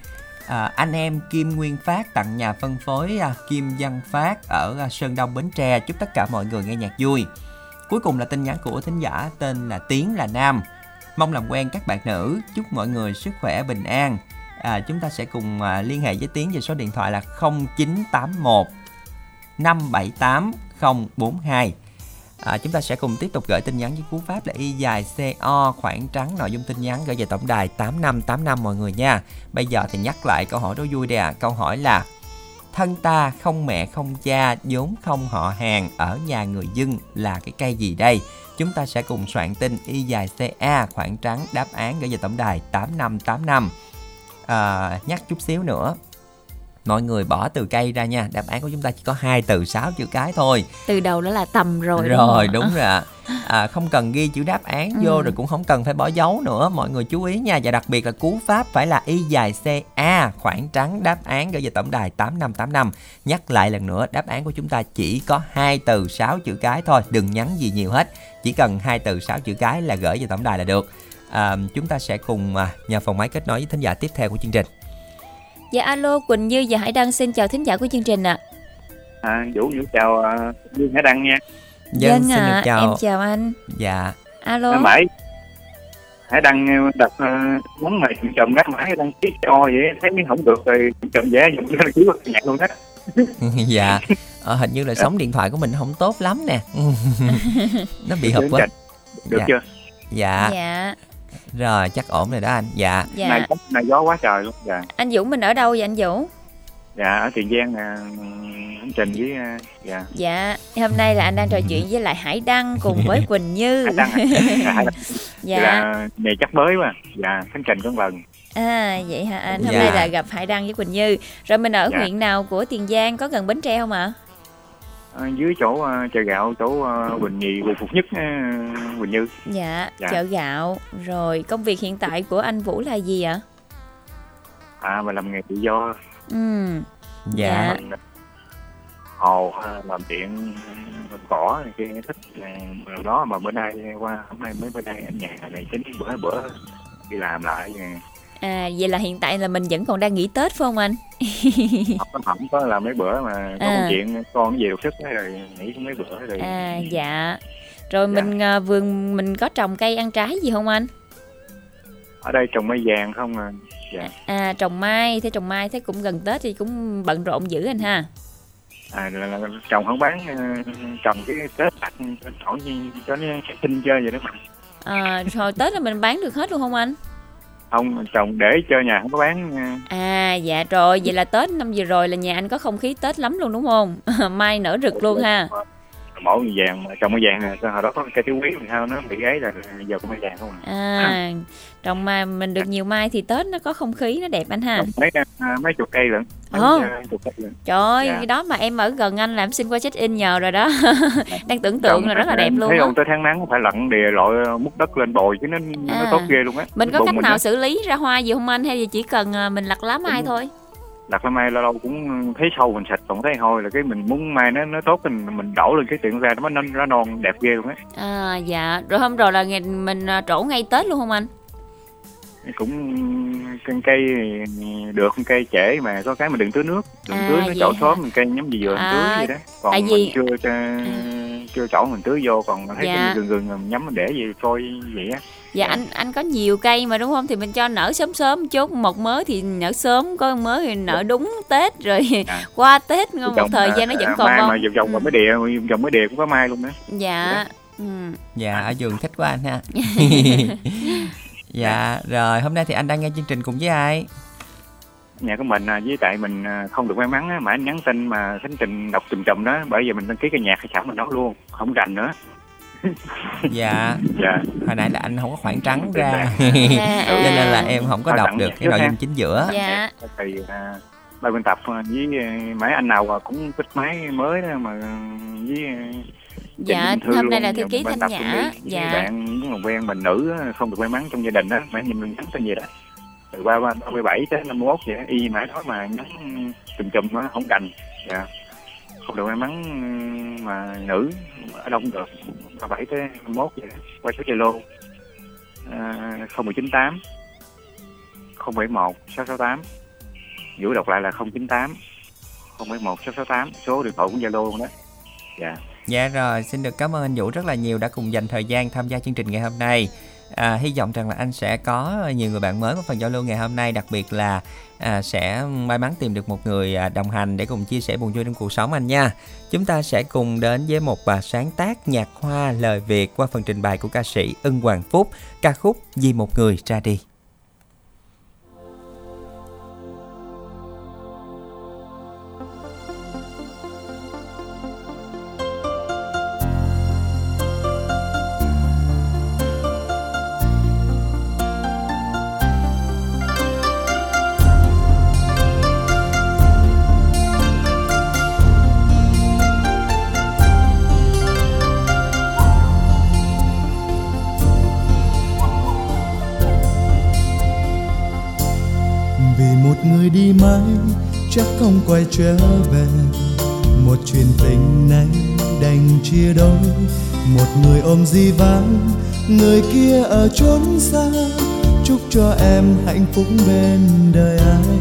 à, anh em Kim Nguyên Phát tặng nhà phân phối à, Kim Văn Phát ở à, Sơn Đông Bến Tre. Chúc tất cả mọi người nghe nhạc vui. Cuối cùng là tin nhắn của thính giả tên là Tiến là Nam. Mong làm quen các bạn nữ. Chúc mọi người sức khỏe bình an. À, chúng ta sẽ cùng à, liên hệ với Tiến về số điện thoại là 0981 578 042 À, chúng ta sẽ cùng tiếp tục gửi tin nhắn với cú pháp là y dài CO khoảng trắng nội dung tin nhắn gửi về tổng đài 8585 mọi người nha. Bây giờ thì nhắc lại câu hỏi đó vui đây ạ. À. Câu hỏi là thân ta không mẹ không cha vốn không họ hàng ở nhà người dân là cái cây gì đây? Chúng ta sẽ cùng soạn tin y dài CA khoảng trắng đáp án gửi về tổng đài 8585. À, nhắc chút xíu nữa mọi người bỏ từ cây ra nha. Đáp án của chúng ta chỉ có hai từ sáu chữ cái thôi. Từ đầu đó là tầm rồi rồi đúng, rồi ạ. À, không cần ghi chữ đáp án Ừ. vô rồi cũng không cần phải bỏ dấu nữa. Mọi người chú ý nha. Và đặc biệt là cú pháp phải là y dài c a khoảng trắng đáp án gửi về tổng đài tám năm tám năm. Nhắc lại lần nữa đáp án của chúng ta chỉ có hai từ sáu chữ cái thôi. Đừng nhắn gì nhiều hết. Chỉ cần hai từ sáu chữ cái là gửi về tổng đài là được. À, chúng ta sẽ cùng à, nhờ phòng máy kết nối với thính giả tiếp theo của chương trình dạ alo quỳnh như và hải đăng xin chào thính giả của chương trình ạ. À, vũ vũ chào uh, dương hải đăng nha. Dân xin ạ, được chào. em chào anh. Dạ. Alo. À, mãi hải đăng ờ, đặt uh, món này chuyện chồng gắt mãi đăng ký cho vậy thấy không được rồi chồng vẽ dùng ký vật nhạc luôn đó dạ. Ờ, hình như là sóng điện thoại của mình không tốt lắm nè. Nó bị hợp Chương quá. trình. được Dạ. chưa? Dạ. Dạ rồi chắc ổn rồi đó anh. Dạ. Dạ. Này này gió quá trời luôn. Dạ. Anh Vũ mình ở đâu vậy anh Vũ dạ ở tiền giang nè anh trình với ờ, dạ. Dạ hôm nay là anh đang trò chuyện với lại hải đăng cùng với quỳnh như. Hải đăng à. Dạ, hải đăng. Dạ. Là nghề chắc mới mà dạ khánh trình một lần à vậy hả anh? Hôm Dạ. nay là gặp hải đăng với quỳnh như. Rồi mình ở Dạ. huyện nào của tiền giang? Có gần bến tre không ạ? Ờ, dưới chỗ uh, chợ gạo chỗ uh, Bình Nhì quận Phục Nhất uh, Quỳnh Như. Dạ, Dạ. chợ gạo. Rồi công việc hiện tại của anh Vũ là gì ạ? À mà làm nghề tự do. Ừ. Dạ. Mình, hồ làm điện làm cỏ này kia thích đó mà bữa nay qua hôm nay mới bữa nay ở nhà này chính bữa bữa đi làm lại à, à vậy là hiện tại là mình vẫn còn đang nghỉ tết phải không anh? Không có không có làm mấy bữa mà có À. công chuyện con về đột sức rồi nghỉ mấy bữa rồi. À dạ. Rồi mình à, vườn mình có trồng cây ăn trái gì không anh? Ở đây trồng mai vàng không à? Dạ. À trồng mai thế trồng mai thế cũng gần tết thì cũng bận rộn dữ anh ha. À, là, là, trồng không bán à, trồng cái tết chỗ cho nó sinh chơi vậy đó à, rồi tết là mình bán được hết luôn không anh không trồng để cho nhà không có bán à dạ rồi, vậy là tết năm vừa rồi là nhà anh có không khí tết lắm luôn, đúng không? Mai nở rực luôn ha mẫu mai vàng mà trồng mai vàng sao hồi đó có cây tứ quý mà sao nó bị ấy là giờ mai vàng không à? À trồng mai mình được nhiều mai thì tết nó có không khí nó đẹp anh ha. Mấy à, mấy chục cây lận Ồ. trời ơi Dạ. cái đó mà em ở gần anh làm xin qua check in nhờ rồi đó. Đang tưởng tượng Trồng là rất là đẹp luôn thấy không? Tới tháng nắng phải lặn đìa lội múc đất lên bồi chứ nó nó À. tốt ghê luôn á. Mình có Bụng cách mình nào á, xử lý ra hoa gì không anh hay là chỉ cần à, mình lặt lá mai thôi đặt lá mai lâu lâu cũng thấy sâu mình sạch còn thấy hôi là cái mình muốn mai nó nó tốt mình mình đổ lên cái tiện ra nó nó non đẹp ghê luôn á. À dạ. Rồi hôm rồi là ngày mình à, trổ ngay tết luôn không anh? Cũng con cây được con cây trễ mà có cái mình đừng tưới nước đừng À, tưới nó chỗ sớm mình cây nhắm gì vừa mình À, tưới vậy đó. Còn tại mình chưa chưa chỗ mình tưới vô còn thấy Dạ. cái gừng gừng mình nhắm mình để gì coi vậy á dạ anh anh có nhiều cây mà đúng không? Thì mình cho nở sớm sớm chút. Một mớ thì nở sớm có một mớ thì nở đúng tết rồi. À. qua tết một Trồng, thời gian nó vẫn à, còn mai bông. mà vòng vòng mà mới địa vòng mới địa cũng có mai luôn đó. Dạ ừ. dạ ở giường thích quá anh ha. Dạ rồi hôm nay thì anh đang nghe chương trình cùng với ai? Nhà của mình à, với tại mình à, không được may mắn á mà anh nhắn tin mà khánh trình đọc chùm chùm đó bởi vì mình đăng ký cái nhạc hay sẵn mình đó luôn không rành nữa dạ. Dạ. Hồi nãy là anh không có khoảng trắng ra. À, cho à. nên là em không có đọc được cái nội dung chính giữa. Dạ. Thì à, ban biên tập à, với à, mấy anh nào à, cũng thích máy mới đó mà à, với à, dạ hôm nay là thư ký thanh nhã. dạ. bạn người quen mình nữ á, không được may mắn trong gia đình đó. Mấy nhìn mình nhắn tin gì đó. Từ ba ba ba mươi bảy tới năm mươi vậy đó, y mãi đó mà nhắn chùm chùm nó không cành dạ. Không được may mắn mà nữ ở đâu cũng được ba bảy tới năm mươi mốt vậy qua số zalo à, không một chín tám không bảy một sáu sáu tám. Vũ đọc lại là không chín tám không bảy một sáu sáu tám số điện thoại của zalo luôn đó. Dạ. Dạ rồi, xin được cảm ơn anh Vũ rất là nhiều đã cùng dành thời gian tham gia chương trình ngày hôm nay. À, hy vọng rằng là anh sẽ có nhiều người bạn mới vào phần giao lưu ngày hôm nay, đặc biệt là à, sẽ may mắn tìm được một người à, đồng hành để cùng chia sẻ buồn vui trong cuộc sống anh nha. Chúng ta sẽ cùng đến với một bài sáng tác nhạc hoa lời Việt qua phần trình bày của ca sĩ Ưng Hoàng Phúc, ca khúc Vì một người ra đi. Người kia ở chốn xa, chúc cho em hạnh phúc bên đời ai.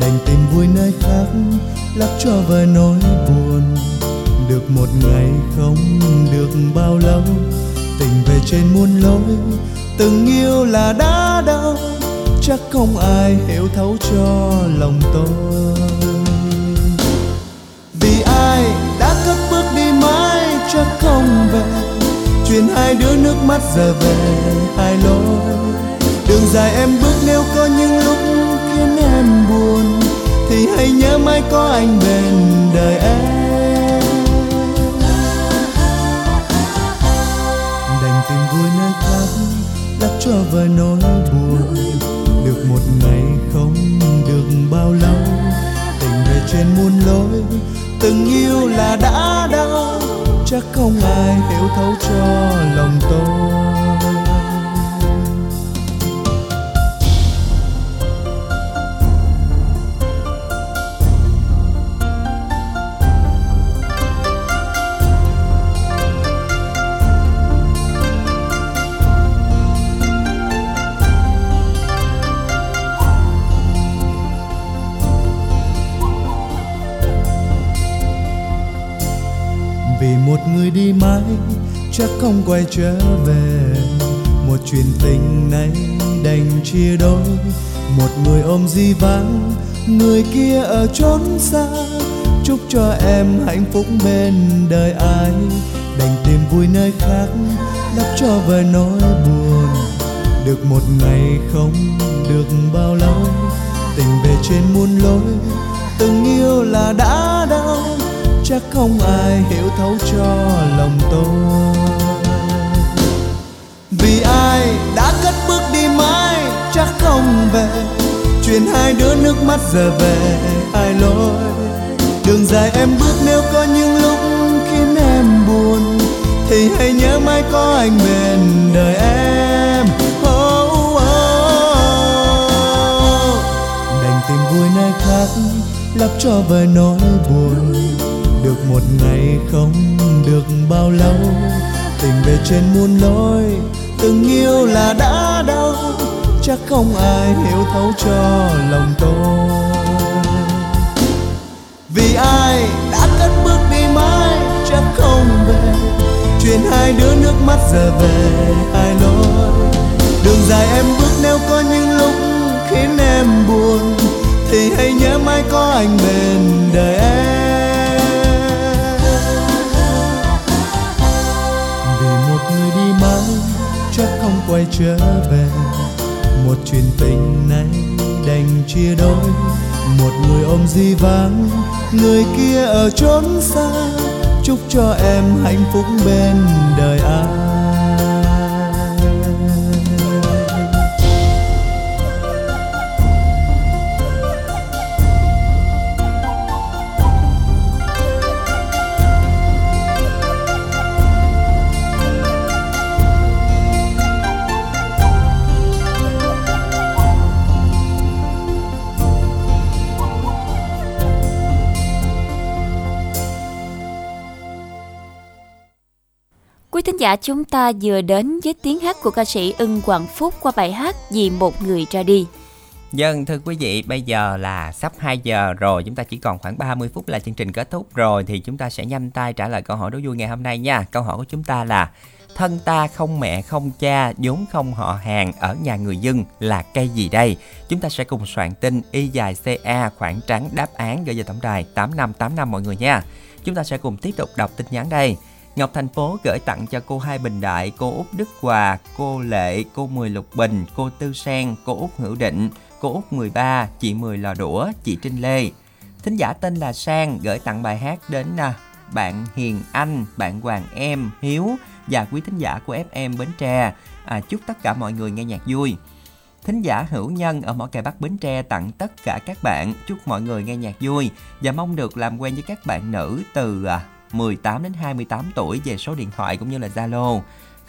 Đành tìm vui nơi khác lấp cho vơi nỗi buồn. Được một ngày không được bao lâu, tình về trên muôn lối, từng yêu là đã đau. Chắc không ai hiểu thấu cho lòng tôi. Vì ai đã cất bước đi mãi, chắc không về chuyện hai đứa nước mắt giờ về hai lối đường dài em bước nếu có những lúc khiến em buồn, thì hãy nhớ mãi có anh bên đời em. Đành tìm vui nơi khác, đắp cho vơi nỗi buồn. Được một ngày không được bao lâu, tình về trên muôn lối, từng yêu là đã đau chắc không ai hiểu thấu cho lòng tôi. Vì một người đi mãi chắc không quay trở về. Một chuyện tình này đành chia đôi, một người ôm di vắng người kia ở chốn xa. Chúc cho em hạnh phúc bên đời ai, đành tìm vui nơi khác lấp cho vơi nỗi buồn. Được một ngày không được bao lâu, tình về trên muôn lối, từng yêu là đã chắc không ai hiểu thấu cho lòng tôi. Vì ai đã cất bước đi mãi chắc không về. Chuyện hai đứa nước mắt giờ về ai lối đường dài em bước nếu có những lúc khiến em buồn thì hãy nhớ mãi có anh bên đời em. Oh, oh, oh. đành tìm vui nơi khác lấp cho vơi nỗi buồn được một ngày không được bao lâu. Tình về trên muôn lối, từng yêu là đã đau. Chắc không ai hiểu thấu cho lòng tôi. Vì ai đã cất bước đi mãi, chắc không về. Chuyện hai đứa nước mắt giờ về, ai lối đường dài em bước nếu có những lúc khiến em buồn, thì hãy nhớ mãi có anh bên đời em. Quay trở về. Một chuyện tình này đành chia đôi. Một người ôm di vắng, người kia ở chốn xa. Chúc cho em hạnh phúc bên đời anh thính giả chúng ta vừa đến với tiếng hát của ca sĩ Ưng Hoàng Phúc qua bài hát Vì một người ra đi. Dân thưa quý vị, bây giờ là sắp 2 giờ rồi, chúng ta chỉ còn khoảng 30 phút là chương trình kết thúc rồi thì chúng ta sẽ nhanh tay trả lời câu hỏi đố vui ngày hôm nay nha. Câu hỏi của chúng ta là thân ta không mẹ không cha vốn không họ hàng ở nhà người dân là cây gì đây chúng ta sẽ cùng soạn tin y dài ca khoảng trắng đáp án gửi về tổng đài 8585 mọi người nha chúng ta sẽ cùng tiếp tục đọc tin nhắn đây Ngọc Thành phố gửi tặng cho cô Hai Bình Đại, cô Út Đức Hòa, cô Lệ, cô Mười Lục Bình, cô Tư Sen, cô Út Hữu Định, cô Út 13, chị Mười Lò Đũa, chị Trinh Lê. Thính giả tên là Sang gửi tặng bài hát đến à, bạn Hiền Anh, bạn Hoàng Em, Hiếu và quý thính giả của FM Bến Tre. À, chúc tất cả mọi người nghe nhạc vui. Thính giả hữu nhân ở mỏ cày Bắc Bến Tre tặng tất cả các bạn chúc mọi người nghe nhạc vui và mong được làm quen với các bạn nữ từ à, 18 đến 28 tuổi về số điện thoại cũng như là Zalo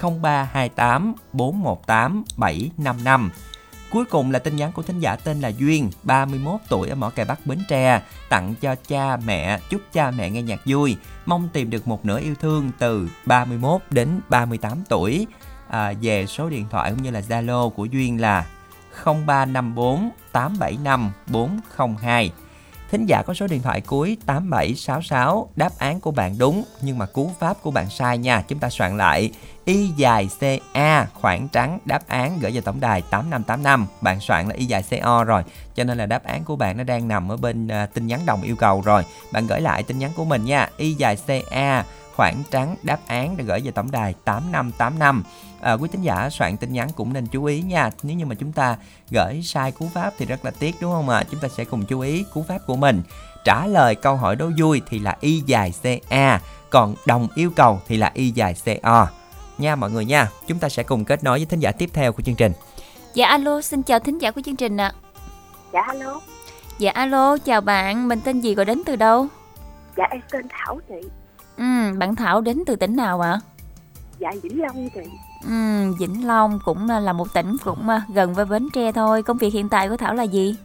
0328 418 755. Cuối cùng là tin nhắn của thính giả tên là Duyên, 31 tuổi ở Mỏ Cày Bắc Bến Tre, tặng cho cha mẹ, chúc cha mẹ nghe nhạc vui, mong tìm được một nửa yêu thương từ 31 đến 38 tuổi. À, về số điện thoại cũng như là Zalo của Duyên là 0354 875 402. Thính giả có số điện thoại cuối 8766, đáp án của bạn đúng nhưng mà cú pháp của bạn sai nha. Chúng ta soạn lại Y dài CA khoảng trắng đáp án gửi về tổng đài 8585. Bạn soạn là Y dài CO rồi, cho nên là đáp án của bạn nó đang nằm ở bên uh, tin nhắn đồng yêu cầu rồi. Bạn gửi lại tin nhắn của mình nha. Y dài CA khoảng trắng đáp án để gửi về tổng đài 8585 à, quý tín giả soạn tin nhắn cũng nên chú ý nha. Nếu như mà chúng ta gửi sai cú pháp thì rất là tiếc đúng không ạ? À? chúng ta sẽ cùng chú ý cú pháp của mình. Trả lời câu hỏi đố vui thì là y dài ca còn đồng yêu cầu thì là y dài co nha mọi người nha chúng ta sẽ cùng kết nối với thính giả tiếp theo của chương trình. Dạ alo xin chào thính giả của chương trình ạ. Dạ alo. Dạ alo chào bạn. Mình tên gì gọi đến từ đâu? Dạ em tên thảo chị ừ bạn thảo đến từ tỉnh nào ạ? Dạ vĩnh long chị Ừ, Vĩnh Long cũng là một tỉnh cũng à, gần với Bến Tre thôi. Công việc hiện tại của Thảo là gì?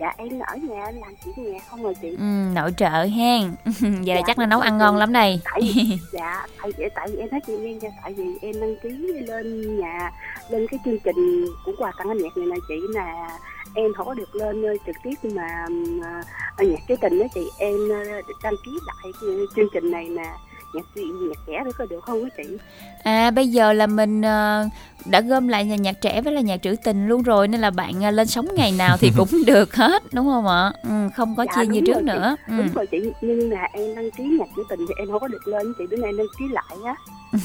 Dạ em ở nhà em làm chỉ nhà không rồi chị. Ừ, nội trợ hen. Vậy dạ, là chắc là nấu ăn ngon lắm này. Tại vì, dạ tại vì, tại vì em nói chị nghe nha, tại vì em đăng ký lên nhà lên cái chương trình của quà tặng âm nhạc này là chị là em không có được lên trực tiếp mà ở nhạc cái tình đó chị em đăng ký lại chương trình này nè nhạc nhạc trẻ nữa có được không á chị? À bây giờ là mình uh, đã gom lại nhà nhạc trẻ với là nhạc trữ tình luôn rồi nên là bạn uh, lên sóng ngày nào thì cũng được hết đúng không ạ? Ừ, không có dạ, chia như trước chị. nữa. Ừ. đúng rồi chị nhưng mà em đăng ký nhạc trữ tình thì em không có được lên chị bữa nay đăng ký lại á.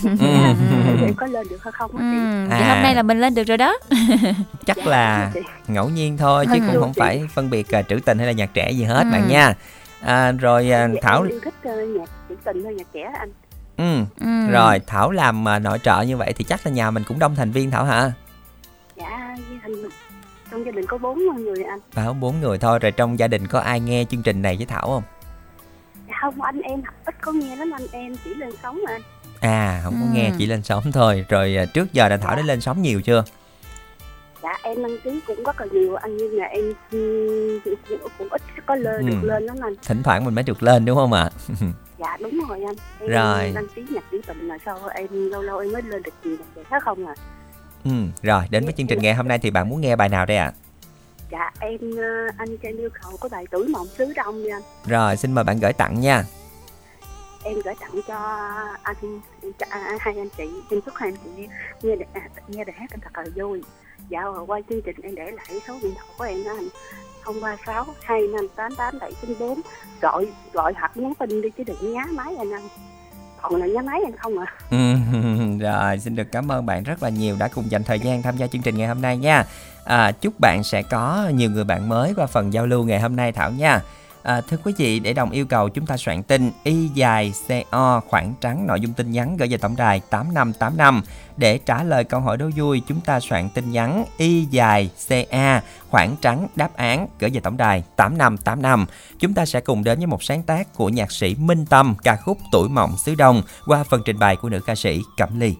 Dạ, em có lên được hay không á chị? Ừ, à. hôm nay là mình lên được rồi đó. Chắc dạ, là ngẫu nhiên thôi chứ cũng không phải phân biệt uh, trữ tình hay là nhạc trẻ gì hết ừ. bạn nha. À, rồi à, thảo em thích uh, nhạc tình hơn nhạc trẻ anh. Ừ. ừ. Rồi thảo làm uh, nội trợ như vậy thì chắc là nhà mình cũng đông thành viên thảo hả? Dạ thành trong gia đình có bốn người anh. Không bốn người thôi rồi trong gia đình có ai nghe chương trình này với thảo không? Dạ không anh em ít có nghe lắm anh em chỉ lên sóng mà anh. À không có ừ. nghe chỉ lên sóng thôi. Rồi uh, trước giờ là thảo dạ. đã lên sóng nhiều chưa? dạ em đăng ký cũng rất là nhiều anh nhưng mà em cũng ít có lên ừ. được lên lắm anh. Thỉnh thoảng mình mới được lên đúng không ạ? Dạ đúng rồi anh. Em rồi. đăng ký nhạc trữ tình là sao em lâu lâu em mới lên được nhiều nhạc khác không à ừ rồi đến với chương trình ngày hôm nay thì bạn muốn nghe bài nào đây ạ? À? dạ em ờ, anh cho yêu cầu có bài tuổi mộng xứ đông nha. Anh rồi xin mời bạn gửi tặng nha. Em gửi tặng cho anh cho hai anh chị em chúc hai anh chị nghe nghe bài hát anh thật là vui dạ qua chương trình em để lại số điện thoại của em đó anh. Không ba sáu hai năm tám tám bảy chín bốn. Gọi gọi hoặc nhắn tin đi chứ đừng nhá máy anh anh còn là nhá máy anh không à? Ừ, rồi xin được cảm ơn bạn rất là nhiều đã cùng dành thời gian tham gia chương trình ngày hôm nay nha. À, chúc bạn sẽ có nhiều người bạn mới qua phần giao lưu ngày hôm nay thảo nha. À, thưa quý vị, để đồng yêu cầu chúng ta soạn tin Y dài CO khoảng trắng nội dung tin nhắn gửi về tổng đài 8585. Để trả lời câu hỏi đố vui, chúng ta soạn tin nhắn Y dài CA khoảng trắng đáp án gửi về tổng đài 8585. Chúng ta sẽ cùng đến với một sáng tác của nhạc sĩ Minh Tâm ca khúc Tuổi mộng xứ Đông qua phần trình bày của nữ ca sĩ Cẩm Ly.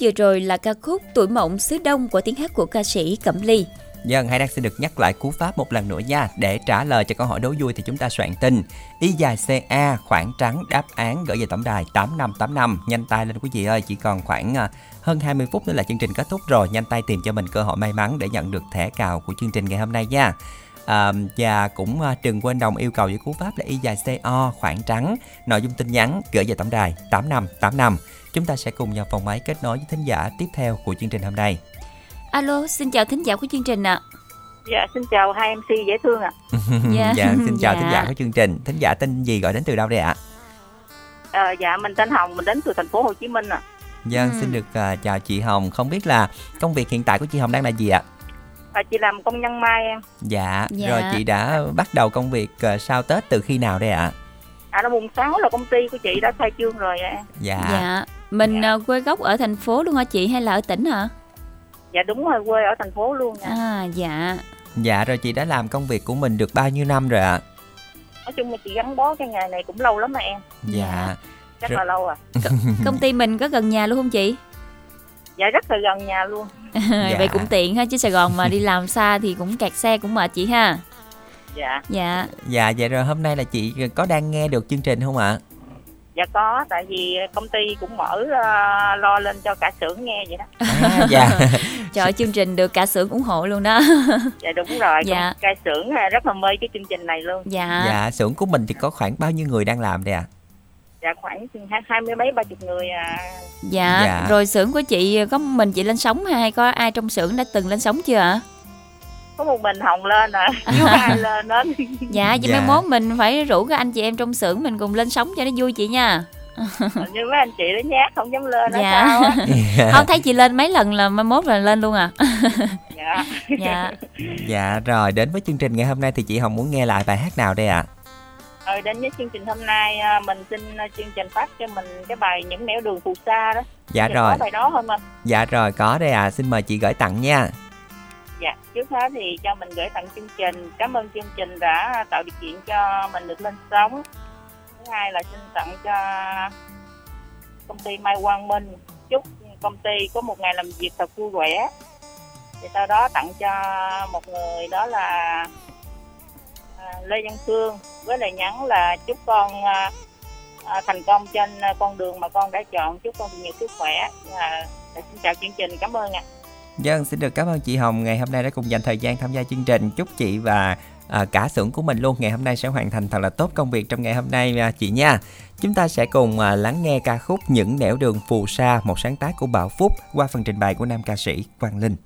Vừa rồi là ca khúc Tuổi mộng xứ Đông của tiếng hát của ca sĩ Cẩm Ly. Nhân hãy đang xin được nhắc lại cú pháp một lần nữa nha. Để trả lời cho câu hỏi đố vui thì chúng ta soạn tin. Y dài CA khoảng trắng, đáp án gửi về tổng đài 8585 Nhanh tay lên quý vị ơi, Chỉ còn khoảng à, hơn 20 phút nữa là chương trình kết thúc rồi. Nhanh tay tìm cho mình cơ hội may mắn để nhận được thẻ cào của chương trình ngày hôm nay nha. À, và cũng à, đừng quên đồng yêu cầu với cú pháp là y dài CO khoảng trắng nội dung tin nhắn gửi về tổng đài 8585 chúng ta sẽ cùng vào phòng máy kết nối với thính giả tiếp theo của chương trình hôm nay Alo, xin chào thính giả của chương trình ạ. Dạ, xin chào hai MC dễ thương ạ. Dạ. dạ xin chào Dạ. thính giả của chương trình thính giả tên gì gọi đến từ đâu đây ạ Ờ, dạ, mình tên Hồng, mình đến từ thành phố Hồ Chí Minh ạ. Dân Ừ. xin được à, chào chị Hồng không biết là công việc hiện tại của chị Hồng đang là gì ạ À, chị làm công nhân mai em. dạ, Dạ. rồi chị đã bắt đầu công việc à, sau Tết từ khi nào đây ạ À, nó mùng 6 là công ty của chị đã khai trương rồi ạ. dạ Dạ. Mình ờ, quê gốc ở thành phố luôn hả chị hay là ở tỉnh hả? Dạ đúng rồi, quê ở thành phố luôn nha. À dạ. dạ rồi chị đã làm công việc của mình được bao nhiêu năm rồi ạ Nói chung là chị gắn bó cái nghề này cũng lâu lắm mà em. dạ Chắc Rồi- là lâu à. Công ty mình có gần nhà luôn không chị? Dạ rất là gần nhà luôn. Vậy cũng tiện ha chứ Sài Gòn mà đi làm xa thì cũng kẹt xe cũng mệt chị ha. Dạ. Dạ. dạ vậy rồi hôm nay là chị có đang nghe được chương trình không ạ Dạ có, tại vì công ty cũng mở ờ, lo lên cho cả xưởng nghe vậy đó. à, dạ Trời chương trình được cả xưởng ủng hộ luôn đó. Dạ đúng rồi, Dạ. cái xưởng à, rất là mê cái chương trình này luôn. Dạ. dạ xưởng của mình thì có khoảng bao nhiêu người đang làm đây ạ Dạ khoảng hai, mươi mấy ba chục người à. Dạ. Dạ. Rồi xưởng của chị có mình chị lên sóng hay có ai trong xưởng đã từng lên sóng chưa ạ? Có một mình Hồng lên à, chứ ai lên đến. Dạ, vậy Dạ. mai mốt mình phải rủ các anh chị em trong xưởng mình cùng lên sóng cho nó vui chị nha. như mấy anh chị đó nhát không dám lên đó Dạ. sao á. Không thấy chị lên mấy lần là mai mốt là lên luôn à. dạ Dạ. dạ rồi đến với chương trình ngày hôm nay thì chị Hồng muốn nghe lại bài hát nào đây ạ Ờ, đến với chương trình hôm nay à, mình xin à, chương trình phát cho mình cái bài những nẻo đường phù sa đó. Dạ Thì rồi. có bài đó thôi mà dạ rồi có đây ạ xin mời chị gửi tặng nha. Dạ trước hết thì cho mình gửi tặng chương trình. Cảm ơn chương trình đã tạo điều kiện cho mình được lên sóng. Thứ hai là xin tặng cho công ty Mai Quang Minh. Chúc công ty có một ngày làm việc thật vui vẻ. Thì sau đó tặng cho một người đó là à, À, Lê Văn Phương với lời nhắn là chúc con à, à thành công trên à, con đường mà con đã chọn chúc con được nhiều sức khỏe à, xin chào chương trình cảm ơn ạ Dân xin được cảm ơn chị Hồng ngày hôm nay đã cùng dành thời gian tham gia chương trình. Chúc chị và à, cả xưởng của mình luôn ngày hôm nay sẽ hoàn thành thật là tốt công việc trong ngày hôm nay à, chị nha. Chúng ta sẽ cùng à, lắng nghe ca khúc Những nẻo đường phù sa, một sáng tác của Bảo Phúc qua phần trình bày của nam ca sĩ Quang Linh.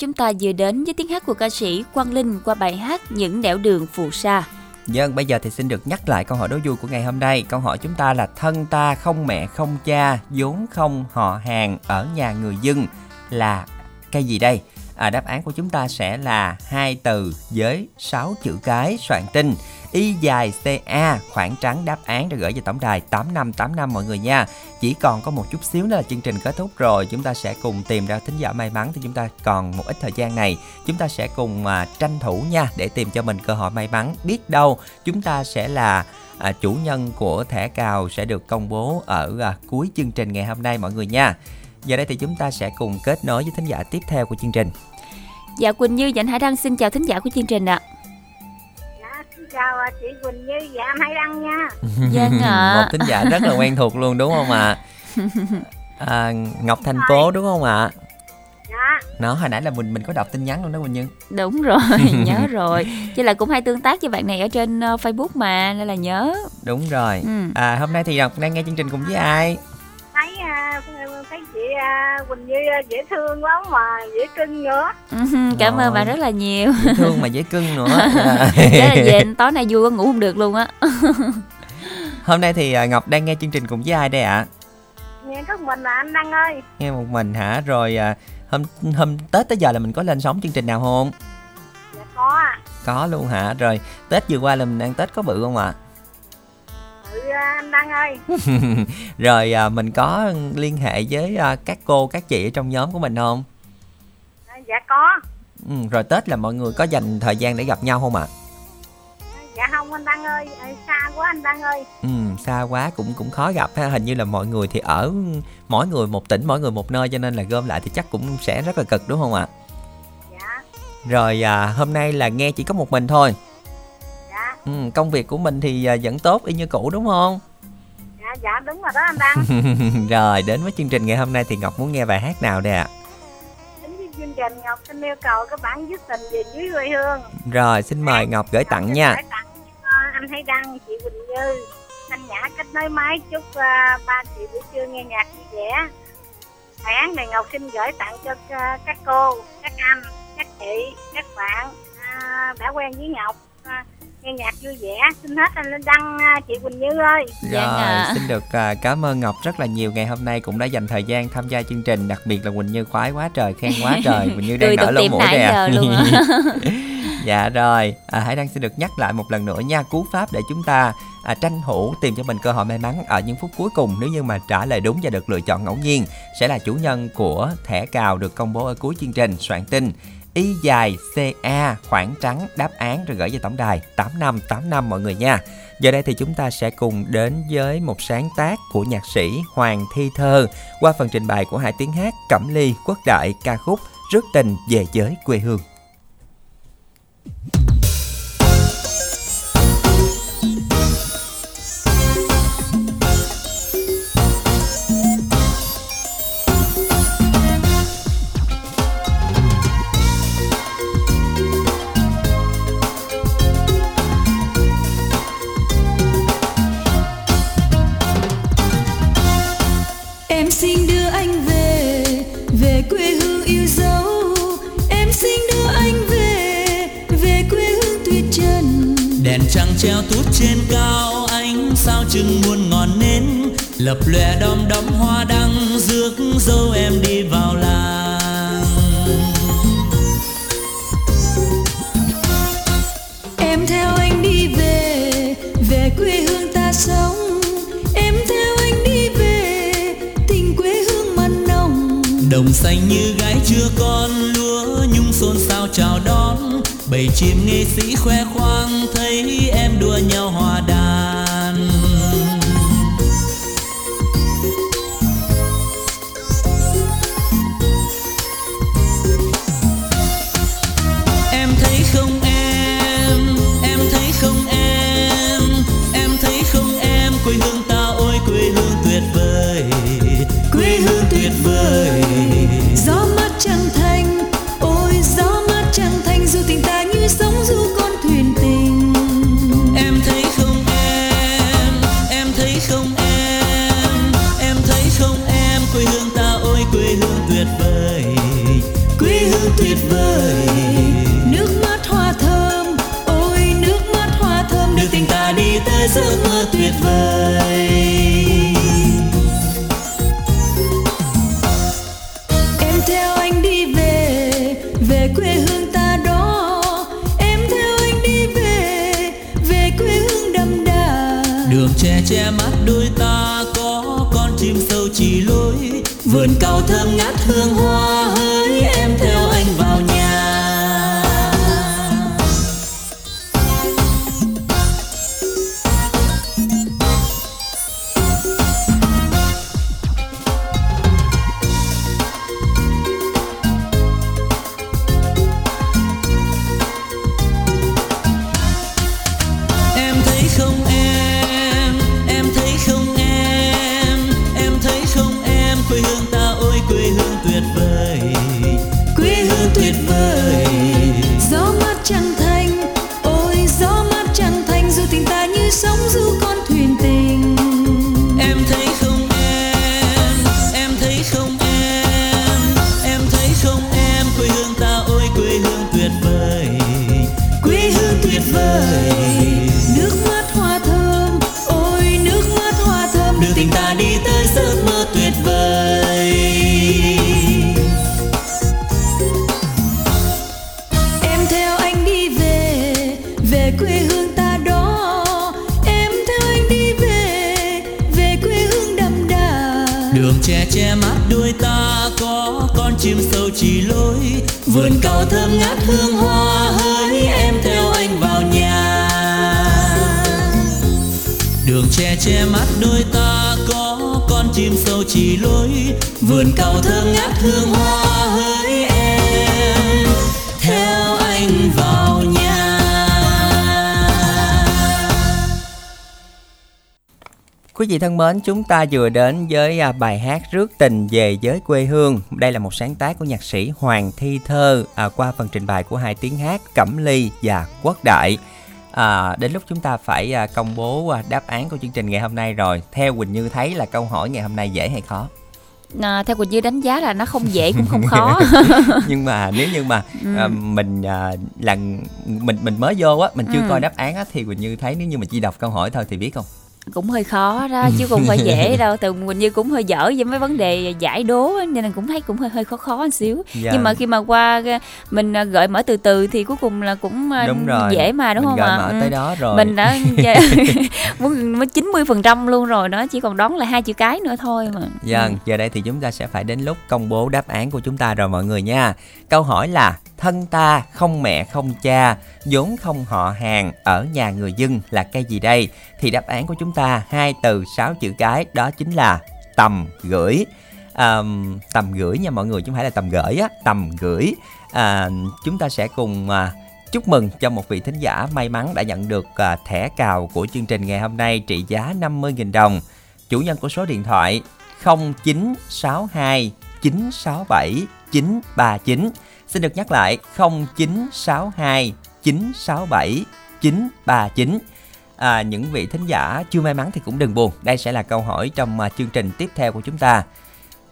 Chúng ta vừa đến với tiếng hát của ca sĩ Quang Linh qua bài hát Những nẻo đường phù sa. Dân, bây giờ thì xin được nhắc lại câu hỏi đố vui của ngày hôm nay. Câu hỏi chúng ta là thân ta không mẹ không cha, vốn không họ hàng ở nhà người dân là cây gì đây? À, đáp án của chúng ta sẽ là hai từ với 6 chữ cái soạn tinh y dài ca khoảng trắng đáp án đã gửi về tổng đài 8585 mọi người nha chỉ còn có một chút xíu nữa là chương trình kết thúc rồi chúng ta sẽ cùng tìm ra thính giả may mắn thì chúng ta còn một ít thời gian này chúng ta sẽ cùng à, tranh thủ nha để tìm cho mình cơ hội may mắn biết đâu chúng ta sẽ là à, chủ nhân của thẻ cào sẽ được công bố ở à, cuối chương trình ngày hôm nay mọi người nha. Giờ đây thì chúng ta sẽ cùng kết nối với thính giả tiếp theo của chương trình. Dạ Quỳnh Như và anh Hải Đăng xin chào thính giả của chương trình ạ. À chào à, chị Quỳnh Như và anh Hải Đăng nha. Vâng ạ. Một thính giả rất là quen thuộc luôn đúng không ạ? À, Ngọc thành phố đúng không ạ? Dạ, Nó hồi nãy là mình mình có đọc tin nhắn luôn đó Quỳnh Như. Đúng rồi, nhớ rồi. Chứ là cũng hay tương tác với bạn này ở trên ờ, Facebook mà nên là nhớ. Đúng rồi. Ừ. À hôm nay thì Ngọc đang nghe chương trình cùng với ai? Thấy à, thấy chị à, Quỳnh Như à, dễ thương lắm mà dễ cưng nữa. Ừ, Cảm Rồi. ơn bạn rất là nhiều. Dễ thương mà dễ cưng nữa. Thế là về tối nay vui quá ngủ không được luôn á. Hôm nay thì à, Ngọc đang nghe chương trình cùng với ai đây ạ? Nghe có mình là anh Đăng ơi. Nghe một mình hả? Rồi à, hôm hôm Tết tới giờ là mình có lên sóng chương trình nào không? Dạ có à. Có luôn hả? Rồi Tết vừa qua là mình ăn Tết có bự không ạ? Ừ à, anh Đăng ơi. Rồi à, mình có liên hệ với à, các cô các chị ở trong nhóm của mình không? À, dạ có. Ừ, rồi Tết là mọi người có dành thời gian để gặp nhau không ạ? Dạ không anh Đăng ơi, à, xa quá anh Đăng ơi. Ừ, xa quá cũng cũng khó gặp ha. Hình như là mọi người thì ở mỗi người một tỉnh, mỗi người một nơi cho nên là gom lại thì chắc cũng sẽ rất là cực đúng không ạ? Dạ. Rồi à, hôm nay là nghe chỉ có một mình thôi. Dạ. Ừ, công việc của mình thì à, vẫn tốt y như cũ đúng không? Dạ dạ đúng rồi đó anh Đăng. rồi đến với chương trình ngày hôm nay thì Ngọc muốn nghe bài hát nào đây ạ? Với chương trình Ngọc xin yêu cầu các bạn viết tình về dưới quê hương. Rồi xin mời Ngọc gửi tặng nha. Gửi tặng anh Hay Đăng, chị Quỳnh Như, anh Nhã kết nối máy chúc à, ba chị buổi trưa nghe nhạc vui vẻ. Bài án này Ngọc xin gửi tặng cho à, các cô, các anh, các chị, các bạn à, đã quen với Ngọc. À, nghe nhạc vui vẻ, xin hết anh lên đăng à, chị Quỳnh Như ơi. Rồi, xin được à, cảm ơn Ngọc rất là nhiều. Ngày hôm nay cũng đã dành thời gian tham gia chương trình, đặc biệt là Quỳnh Như khoái quá trời, khen quá trời, Quỳnh Như đang nở lỗ mũi á. dạ rồi, à, Hải Đăng xin được nhắc lại một lần nữa nha, cú pháp để chúng ta à, tranh thủ tìm cho mình cơ hội may mắn ở những phút cuối cùng. Nếu như mà trả lời đúng và được lựa chọn ngẫu nhiên sẽ là chủ nhân của thẻ cào được công bố ở cuối chương trình. Soạn tin y dài CA khoảng trắng, đáp án rồi gửi về tổng đài 8585 mọi người nha. Giờ đây thì chúng ta sẽ cùng đến với một sáng tác của nhạc sĩ Hoàng Thi Thơ qua phần trình bày của hai tiếng hát, Cẩm Ly, Quốc Đại, ca khúc Rước tình về giới quê hương. Trăng treo tút trên cao ánh sao chừng muôn ngọn nến. Lập lòe đom đóm hoa đăng rước dâu em đi vào làng. Em theo anh đi về về quê hương ta sống. Em theo anh đi về tình quê hương mặn nồng. Đồng xanh như gái chưa con lúa nhung xôn xao chào đón bầy chim nghệ sĩ khoe khoang thấy em đua nhau hòa đàn tuyệt vời. Em theo anh đi về Về quê hương ta đó. Em theo anh đi về Về quê hương đậm đà. Đường che che mắt đôi ta có, con chim sâu chỉ lối, vườn cao thơm ngát hương hoa. Thân mến, chúng ta vừa đến với à, bài hát Rước tình về với quê hương. Đây là một sáng tác của nhạc sĩ Hoàng Thi Thơ à, qua phần trình bày của hai tiếng hát Cẩm Ly và Quốc Đại. À, đến lúc chúng ta phải à, công bố à, đáp án của chương trình ngày hôm nay rồi. Theo Quỳnh Như thấy là câu hỏi ngày hôm nay dễ hay khó? à, theo Quỳnh Như đánh giá là nó không dễ cũng không khó nhưng mà nếu như mà Ừ. à, mình à, là mình mình mới vô á, mình chưa Ừ. coi đáp án á thì Quỳnh Như thấy nếu như mình chỉ đọc câu hỏi thôi thì biết không? Cũng hơi khó đó chứ không phải dễ đâu từ Quỳnh Như cũng hơi dở với mấy vấn đề giải đố nên là cũng thấy cũng hơi hơi khó khó một xíu Dạ. nhưng mà khi mà qua cái- mình à, gợi mở từ từ thì cuối cùng là cũng à, Đúng rồi. dễ mà đúng Mình không ạ Ừ. tới đó rồi. mình đã muốn chín mươi phần trăm luôn rồi đó chỉ còn đón là hai chữ cái nữa thôi mà Vâng, giờ đây thì chúng ta sẽ phải đến lúc công bố đáp án của chúng ta rồi mọi người nha. Câu hỏi là thân ta không mẹ không cha, vốn không họ hàng, ở nhà người dân là cây gì đây? Thì đáp án của chúng ta ta hai từ sáu chữ cái đó chính là tầm gửi. à, tầm gửi nha mọi người chứ không phải là tầm gửi á, tầm gửi. À, chúng ta sẽ cùng à, chúc mừng cho một vị thính giả may mắn đã nhận được à, thẻ cào của chương trình ngày hôm nay trị giá 50.000 đồng. Chủ nhân của số điện thoại 0962 967 939. Xin được nhắc lại 0962 967 939. À, những vị thính giả chưa may mắn thì cũng đừng buồn. Đây sẽ là câu hỏi trong à, chương trình tiếp theo của chúng ta.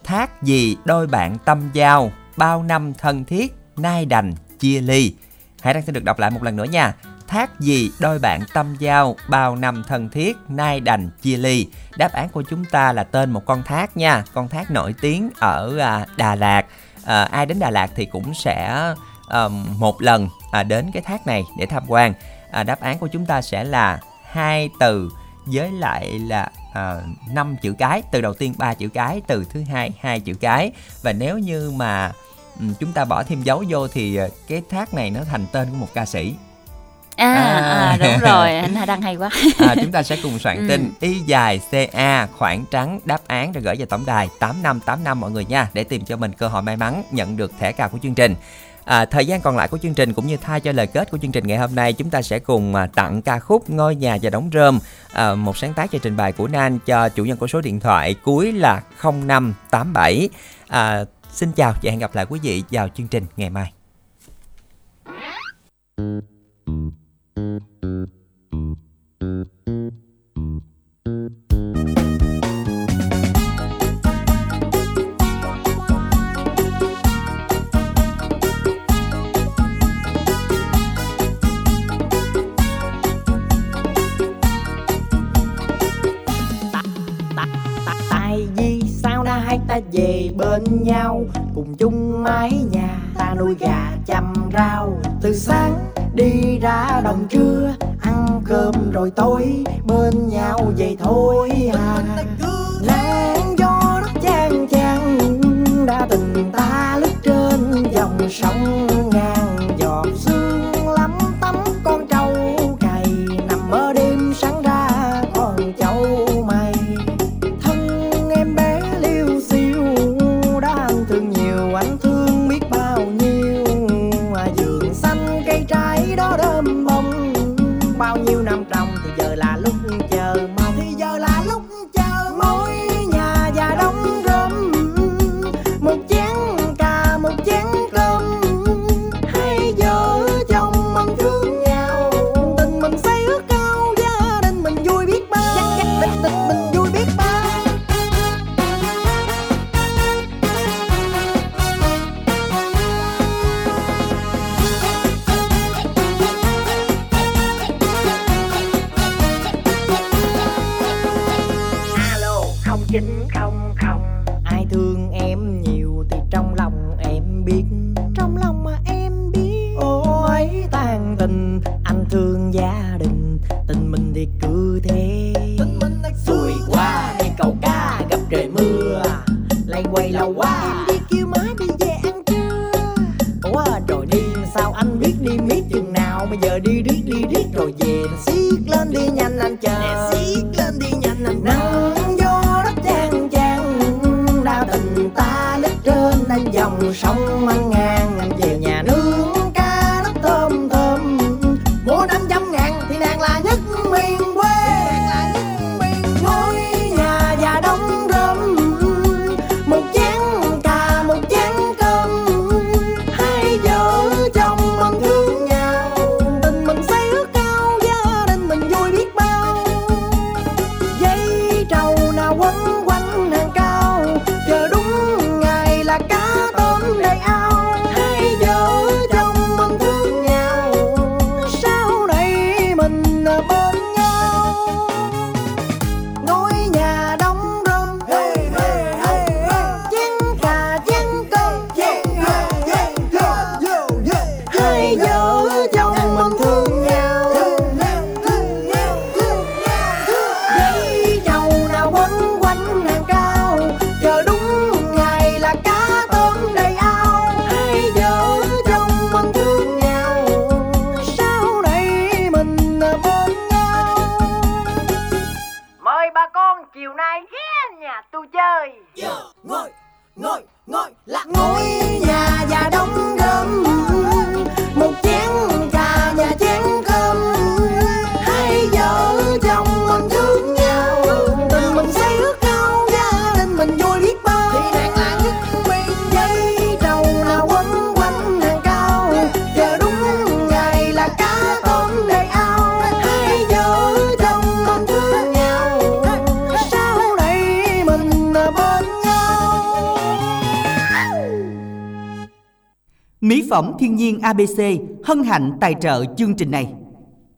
Thác gì đôi bạn tâm giao, bao năm thân thiết, nay đành chia ly. Hãy đăng xin được đọc lại một lần nữa nha. Thác gì đôi bạn tâm giao, bao năm thân thiết, nay đành chia ly. Đáp án của chúng ta là tên một con thác nha, con thác nổi tiếng ở à, Đà Lạt. À, ai đến Đà Lạt thì cũng sẽ à, một lần à, đến cái thác này để tham quan. À, đáp án của chúng ta sẽ là hai từ với lại là à, năm chữ cái từ đầu tiên ba chữ cái từ thứ hai hai chữ cái. Và nếu như mà ừ, chúng ta bỏ thêm dấu vô thì à, cái thác này nó thành tên của một ca sĩ. À, À. à đúng rồi anh Hà đăng hay quá. À, chúng ta sẽ cùng soạn Ừ. tin. Y dài ca khoảng trắng đáp án rồi gửi vào tổng đài 8585 mọi người nha để tìm cho mình cơ hội may mắn nhận được thẻ cào của chương trình À, thời gian còn lại của chương trình cũng như thay cho lời kết của chương trình ngày hôm nay chúng ta sẽ cùng à, tặng ca khúc ngôi nhà và đóng rơm à, một sáng tác cho trình bày của Nan cho chủ nhân của số điện thoại cuối là 0587 à, xin chào và hẹn gặp lại quý vị vào chương trình ngày mai. tại ta về bên nhau. Cùng chung mái nhà, ta nuôi gà chăm rau. Từ sáng đi ra đồng trưa, ăn cơm rồi tối. Bên nhau vậy thôi à. Nắng gió đất chang chang, đã tình ta lướt trên dòng sông ngàn cà ABC hân hạnh tài trợ chương trình này.